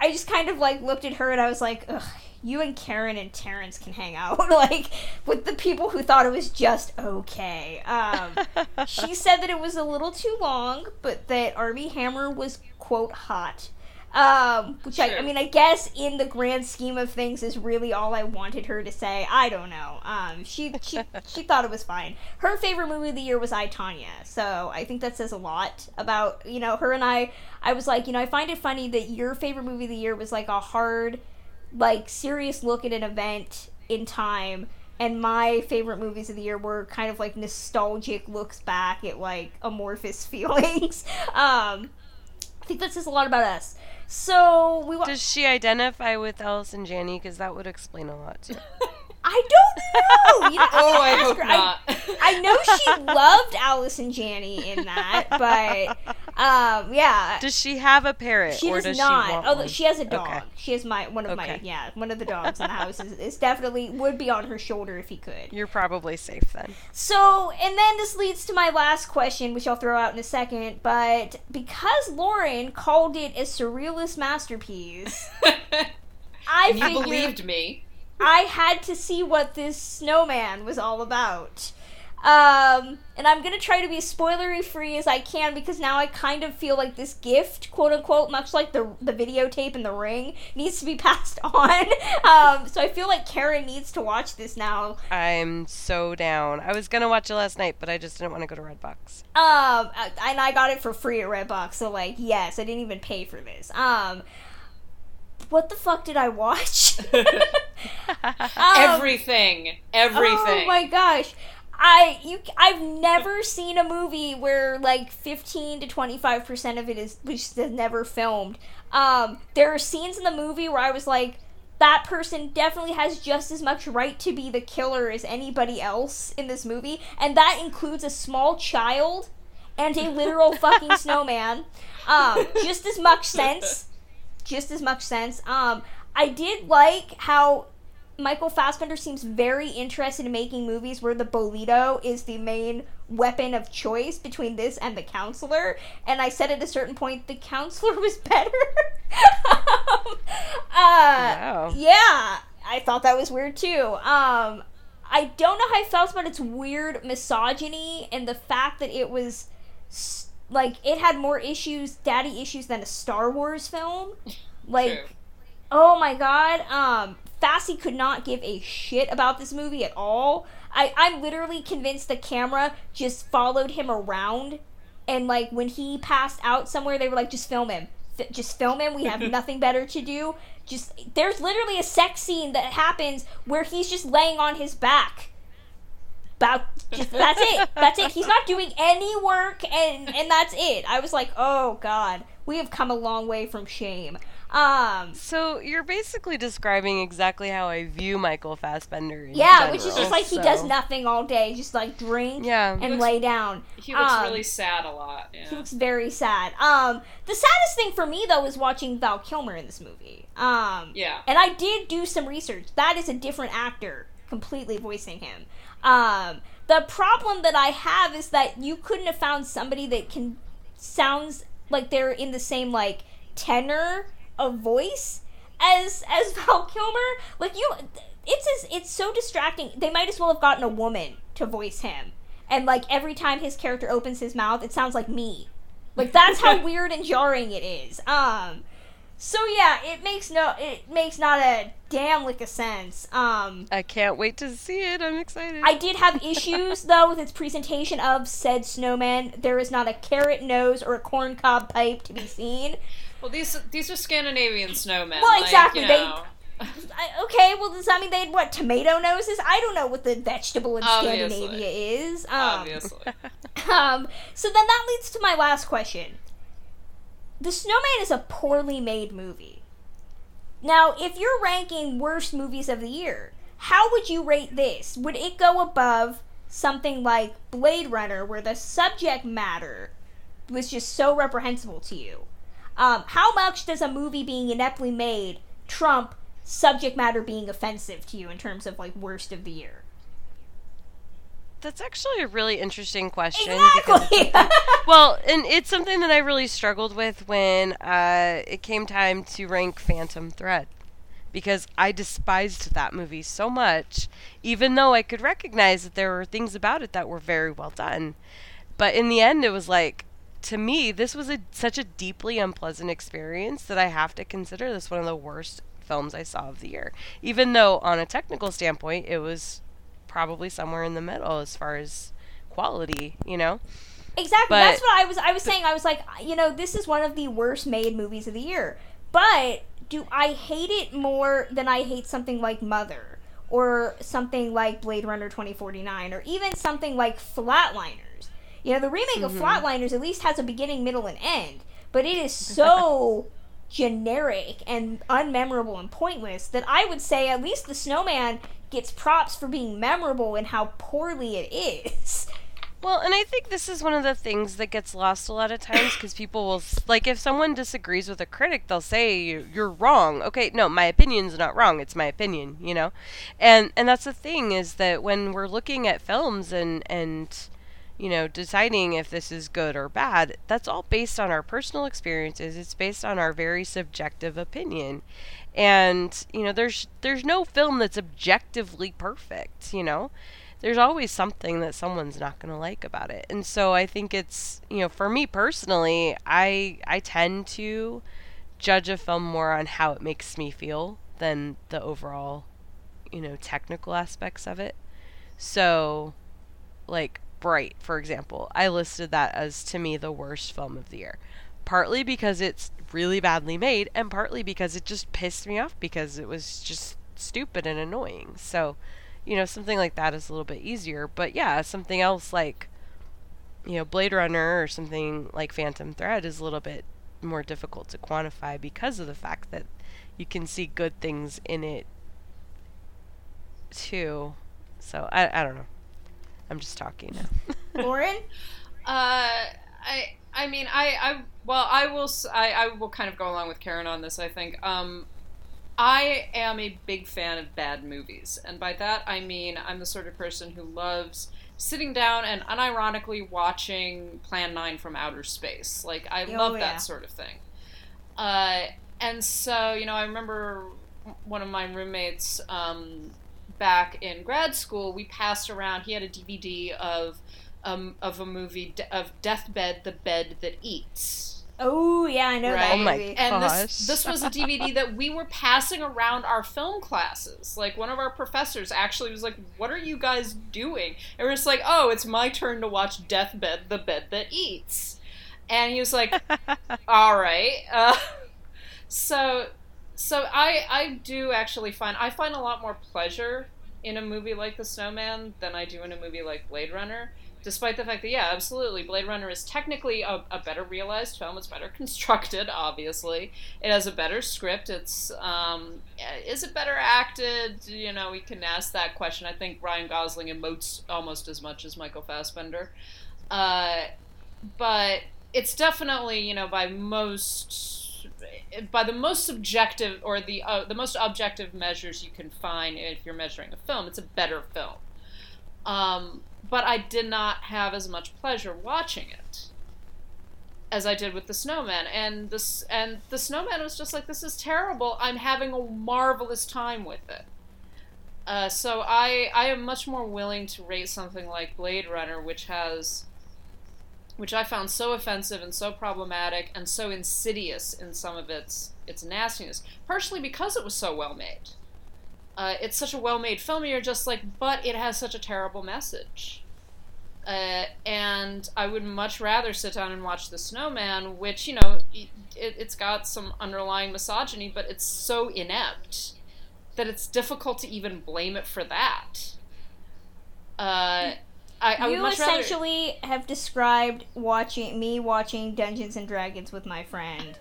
I just kind of like looked at her and I was like, Ugh, you and Karen and Terrence can hang out (laughs) like with the people who thought it was just okay. Um, she said that it was a little too long, but that Armie Hammer was quote hot. Um, which I, I mean, I guess in the grand scheme of things is really all I wanted her to say. I don't know. Um, she she (laughs) she thought it was fine. Her favorite movie of the year was I Tonya, so I think that says a lot about you know her and I. I was like, you know, I find it funny that your favorite movie of the year was like a hard, like serious look at an event in time, and my favorite movies of the year were kind of like nostalgic looks back at like amorphous (laughs) feelings. um, I think that says a lot about us. So we. Wa- Does she identify with Allison Janney? Because that would explain a lot too. (laughs) I don't know. You know (laughs) oh, I hope her. not. I, I, know she loved Allison Janney in that, (laughs) but um, yeah. Does she have a parrot? She or does, does not. She want Although one? she has a dog. Okay. She has my one of Okay. my yeah one of the dogs in the house is, is definitely would be on her shoulder if he could. You're probably safe then. So, and then this leads to my last question, which I'll throw out in a second. But because Lauren called it a surrealist masterpiece, (laughs) I and you figured believed me. I had to see what this snowman was all about. Um, and I'm gonna try to be spoilery free as I can because now I kind of feel like this gift, quote unquote, much like the the videotape and the ring, needs to be (laughs) passed on. Um, so I feel like Karen needs to watch this now. I'm so down. I was gonna watch it last night, but I just didn't want to go to Redbox. Um, and I got it for free at Redbox, so like, yes, I didn't even pay for this. Um, what the fuck did I watch? (laughs) Um, everything, everything. Oh my gosh. I you I've never seen a movie where like 15 to 25% of it is which is never filmed. Um there are scenes in the movie where I was like that person definitely has just as much right to be the killer as anybody else in this movie and that includes a small child and a literal fucking (laughs) snowman. Um just as much sense. Just as much sense. Um I did like how Michael Fassbender seems very interested in making movies where the bolito is the main weapon of choice between this and the counselor. And I said at a certain point the counselor was (laughs) better. um, uh, Wow. Yeah, I thought that was weird too. Um, I don't know how I felt about its weird misogyny and the fact that it was s- like it had more issues, daddy issues, than a Star Wars film. (laughs) Like, True. oh my god, um, Fassi could not give a shit about this movie at all. I, I'm literally convinced the camera just followed him around, and like when he passed out somewhere, they were like, just film him. F- just film him. We have (laughs) nothing better to do. Just there's literally a sex scene that happens where he's just laying on his back. About just that's it. That's it. He's not doing any work, and and that's it. I was like, oh god, we have come a long way from shame. Um, So you're basically describing exactly how I view Michael Fassbender. In yeah, which is just like he does nothing all day, just like drink Yeah. and looks- lay down. He looks Um, really sad a lot. Yeah. He looks very sad. Um, the saddest thing for me though is watching Val Kilmer in this movie. Um, Yeah. and I did do some research. That is a different actor completely voicing him. Um, the problem that I have is that you couldn't have found somebody that can sounds like they're in the same like tenor of voice as as (laughs) Val Kilmer. Like you, it's as, it's so distracting. They might as well have gotten a woman to voice him. And like every time his character opens his mouth, it sounds like me. Like that's how (laughs) weird and jarring it is. Um, so yeah, it makes no, it makes not a damn lick of sense. Um, I can't wait to see it. I'm excited. I did have issues (laughs) though with its presentation of said snowman. There is not a carrot nose or a corncob pipe to be seen. Well, these these are Scandinavian snowmen. Well, like, exactly, You they- (laughs) I, okay, well does that mean they had what tomato noses? I don't know what the vegetable in Obviously. Scandinavia is. Um, Obviously. (laughs) Um, so then that leads to my last question. The Snowman is a poorly made movie. Now, if you're ranking worst movies of the year, how would you rate this? Would it go above something like Blade Runner, where the subject matter was just so reprehensible to you? Um, how much does a movie being ineptly made trump subject matter being offensive to you in terms of like worst of the year? That's actually a really interesting question. because Exactly. (laughs) Well, and it's something that I really struggled with when uh, it came time to rank Phantom Thread. Because I despised that movie so much, even though I could recognize that there were things about it that were very well done. But in the end, it was like, to me, this was a, such a deeply unpleasant experience that I have to consider this one of the worst films I saw of the year. Even though, on a technical standpoint, it was probably somewhere in the middle as far as quality, you know? Exactly. But- That's what I was. I was saying. I was like, you know, this is one of the worst made movies of the year. But do I hate it more than I hate something like Mother or something like Blade Runner twenty forty nine or even something like Flatliners? You know, the remake of mm-hmm. Flatliners at least has a beginning, middle, and end, but it is (laughs) so generic and unmemorable and pointless that I would say at least the Snowman gets props for being memorable and how poorly it is. Well, and I think this is one of the things that gets lost a lot of times because people will, like, if someone disagrees with a critic, they'll say, You're wrong. Okay, no, my opinion's not wrong. It's my opinion, you know? And, and that's the thing is that when we're looking at films and, and, you know, deciding if this is good or bad, that's all based on our personal experiences. It's based on our very subjective opinion. And, you know, there's there's no film that's objectively perfect, you know? There's always something that someone's not going to like about it. And so I think it's, you know, for me personally, I I tend to judge a film more on how it makes me feel than the overall, you know, technical aspects of it. So, like Bright, for example, I listed that as to me the worst film of the year. Partly because it's really badly made, and partly because it just pissed me off because it was just stupid and annoying. So, you know, something like that is a little bit easier. But yeah, something else like, you know, Blade Runner or something like Phantom Thread is a little bit more difficult to quantify because of the fact that you can see good things in it too. So I I don't know. I'm just talking now. (laughs) Lauren? Uh, I I mean I I well I will s- I, I will kind of go along with Karen on this. I think um, I am a big fan of bad movies, and by that I mean I'm the sort of person who loves sitting down and unironically watching Plan Nine from outer space. Like I Oh, love yeah. that sort of thing. Uh, and so you know I remember one of my roommates. Um, back in grad school, we passed around. He had a DVD of um, of a movie de- of Deathbed, the Bed That Eats. Oh yeah, I know that Right. Oh my movie. And this this was a DVD (laughs) that we were passing around our film classes. Like one of our professors actually was like, "What are you guys doing?" And we're just like, "Oh, it's my turn to watch Deathbed, the Bed That Eats." And he was like, (laughs) "All right." Uh, (laughs) so so I I do actually find I find a lot more pleasure in a movie like The Snowman than I do in a movie like Blade Runner. Despite the fact that, yeah, absolutely, Blade Runner is technically a, a better realized film. It's better (laughs) constructed, obviously. It has a better script. It's um, is it better acted? You know, we can ask that question. I think Ryan Gosling emotes almost as much as Michael Fassbender, uh, but it's definitely you know by most by the most subjective or the uh, the most objective measures you can find if you're measuring a film, it's a better film. Um, but I did not have as much pleasure watching it as I did with the snowman. And this and the snowman was just like, this is terrible. I'm having a marvelous time with it. Uh, so I I am much more willing to rate something like Blade Runner, which has which I found so offensive and so problematic and so insidious in some of its its nastiness, partially because it was so well made. Uh, it's such a well-made film, and you're just like, but it has such a terrible message. Uh, and I would much rather sit down and watch The Snowman, which you know, it, it's got some underlying misogyny, but it's so inept that it's difficult to even blame it for that. Uh, I, I you would much rather- essentially have described watching me watching Dungeons and Dragons with my friend.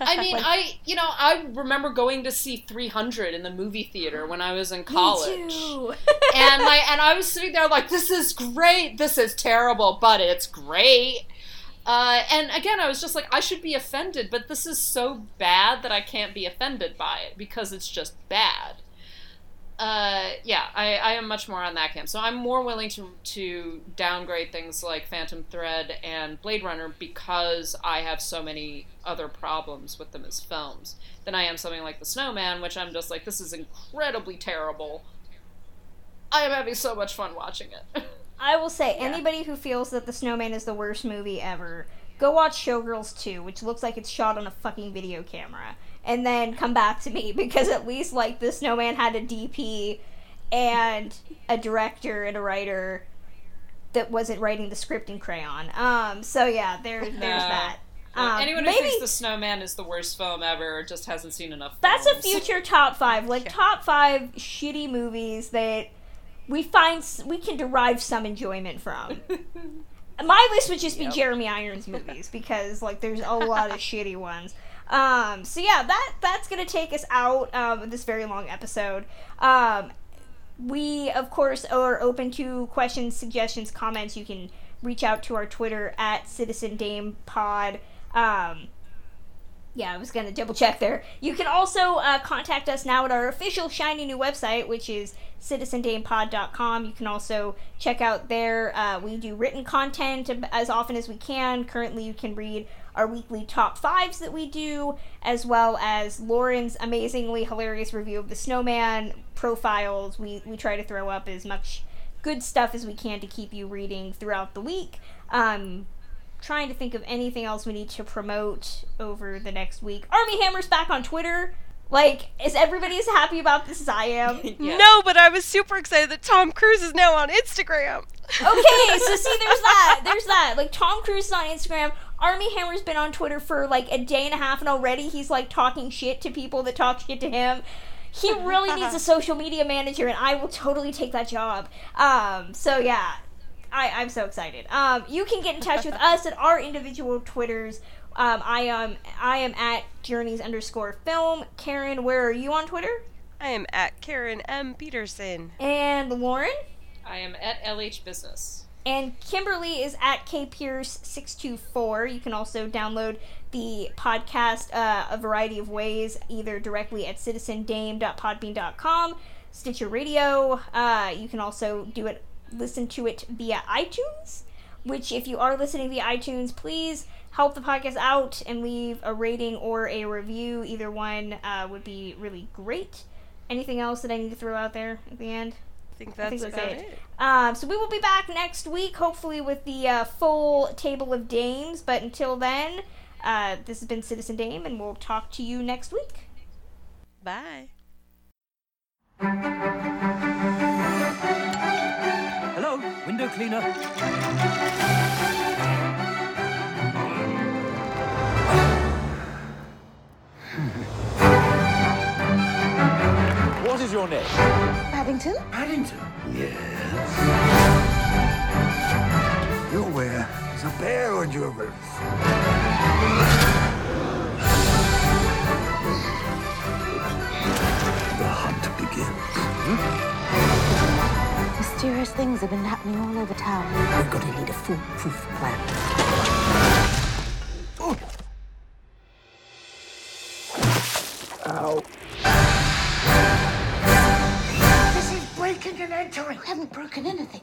I mean, (laughs) I you know I remember going to see 300 in the movie theater when I was in college, (laughs) and my and I was sitting there like, this is great, this is terrible, but it's great. Uh, and again, I was just like, I should be offended, but this is so bad that I can't be offended by it because it's just bad. Uh, yeah, I, I am much more on that camp. So I'm more willing to to downgrade things like Phantom Thread and Blade Runner because I have so many other problems with them as films than I am something like The Snowman, which I'm just like, this is incredibly terrible. I am having so much fun watching it. (laughs) I will say, anybody who feels that The Snowman is the worst movie ever, go watch Showgirls 2, which looks like it's shot on a fucking video camera. And then come back to me, (laughs) because at least, like, The Snowman had a DP and a director and a writer that wasn't writing the script in crayon. Um, so yeah, there, there's No. that. Um, Anyone who maybe thinks The Snowman is the worst film ever just hasn't seen enough that's a (laughs) future top five, like top five shitty movies that we find we can derive some enjoyment from. (laughs) My list would just be Jeremy Irons movies because like there's a lot of shitty ones. Um, so yeah, that that's gonna take us out um, this very long episode. Um, we of course are open to questions, suggestions, comments. You can reach out to our Twitter at Citizen Dame Pod. Um, yeah, I was gonna double check there. You can also uh, contact us now at our official shiny new website, which is citizendamepod.com. You can also check out there. Uh, we do written content as often as we can. Currently, you can read our weekly top fives that we do, as well as Lauren's amazingly hilarious review of the Snowman profiles. We we try to throw up as much good stuff as we can to keep you reading throughout the week. Um, trying to think of anything else we need to promote over the next week. Armie Hammer's back on Twitter. Like, is everybody as happy about this as I am? (laughs) Yeah. No, but I was super excited that Tom Cruise is now on Instagram. Okay, so see, there's that. There's that. Like, Tom Cruise is on Instagram. Armie Hammer's been on Twitter for like a day and a half, and already he's like talking shit to people that talk shit to him. He really needs a (laughs) social media manager, and I will totally take that job. Um, so yeah, I, I'm so excited. Um, you can get in touch with us at our individual Twitters. Um, I am I am at journeys underscore film. Karen, where are you on Twitter? I am at Karen M. Peterson. And Lauren? I am at LH Business. And Kimberly is at kpierce624. You can also download the podcast uh, a variety of ways, either directly at citizendame.podbean.com, Stitcher Radio. Uh, you can also do it, listen to it via iTunes. Which, if you are listening via iTunes, please help the podcast out and leave a rating or a review. Either one uh, would be really great. Anything else that I need to throw out there at the end? I think I that's, think that's about it. it. Um, so we will be back next week, hopefully with the uh, full table of dames. But until then, uh, this has been Citizen Dame, and we'll talk to you next week. Bye. Hello, window cleaner. What is your name? Paddington? Paddington? Yes. You're where there's a bear on your roof. The hunt begins. Mysterious things have been happening all over town. We're going to need a foolproof plan. Oh! Ow. And entering. Haven't broken anything.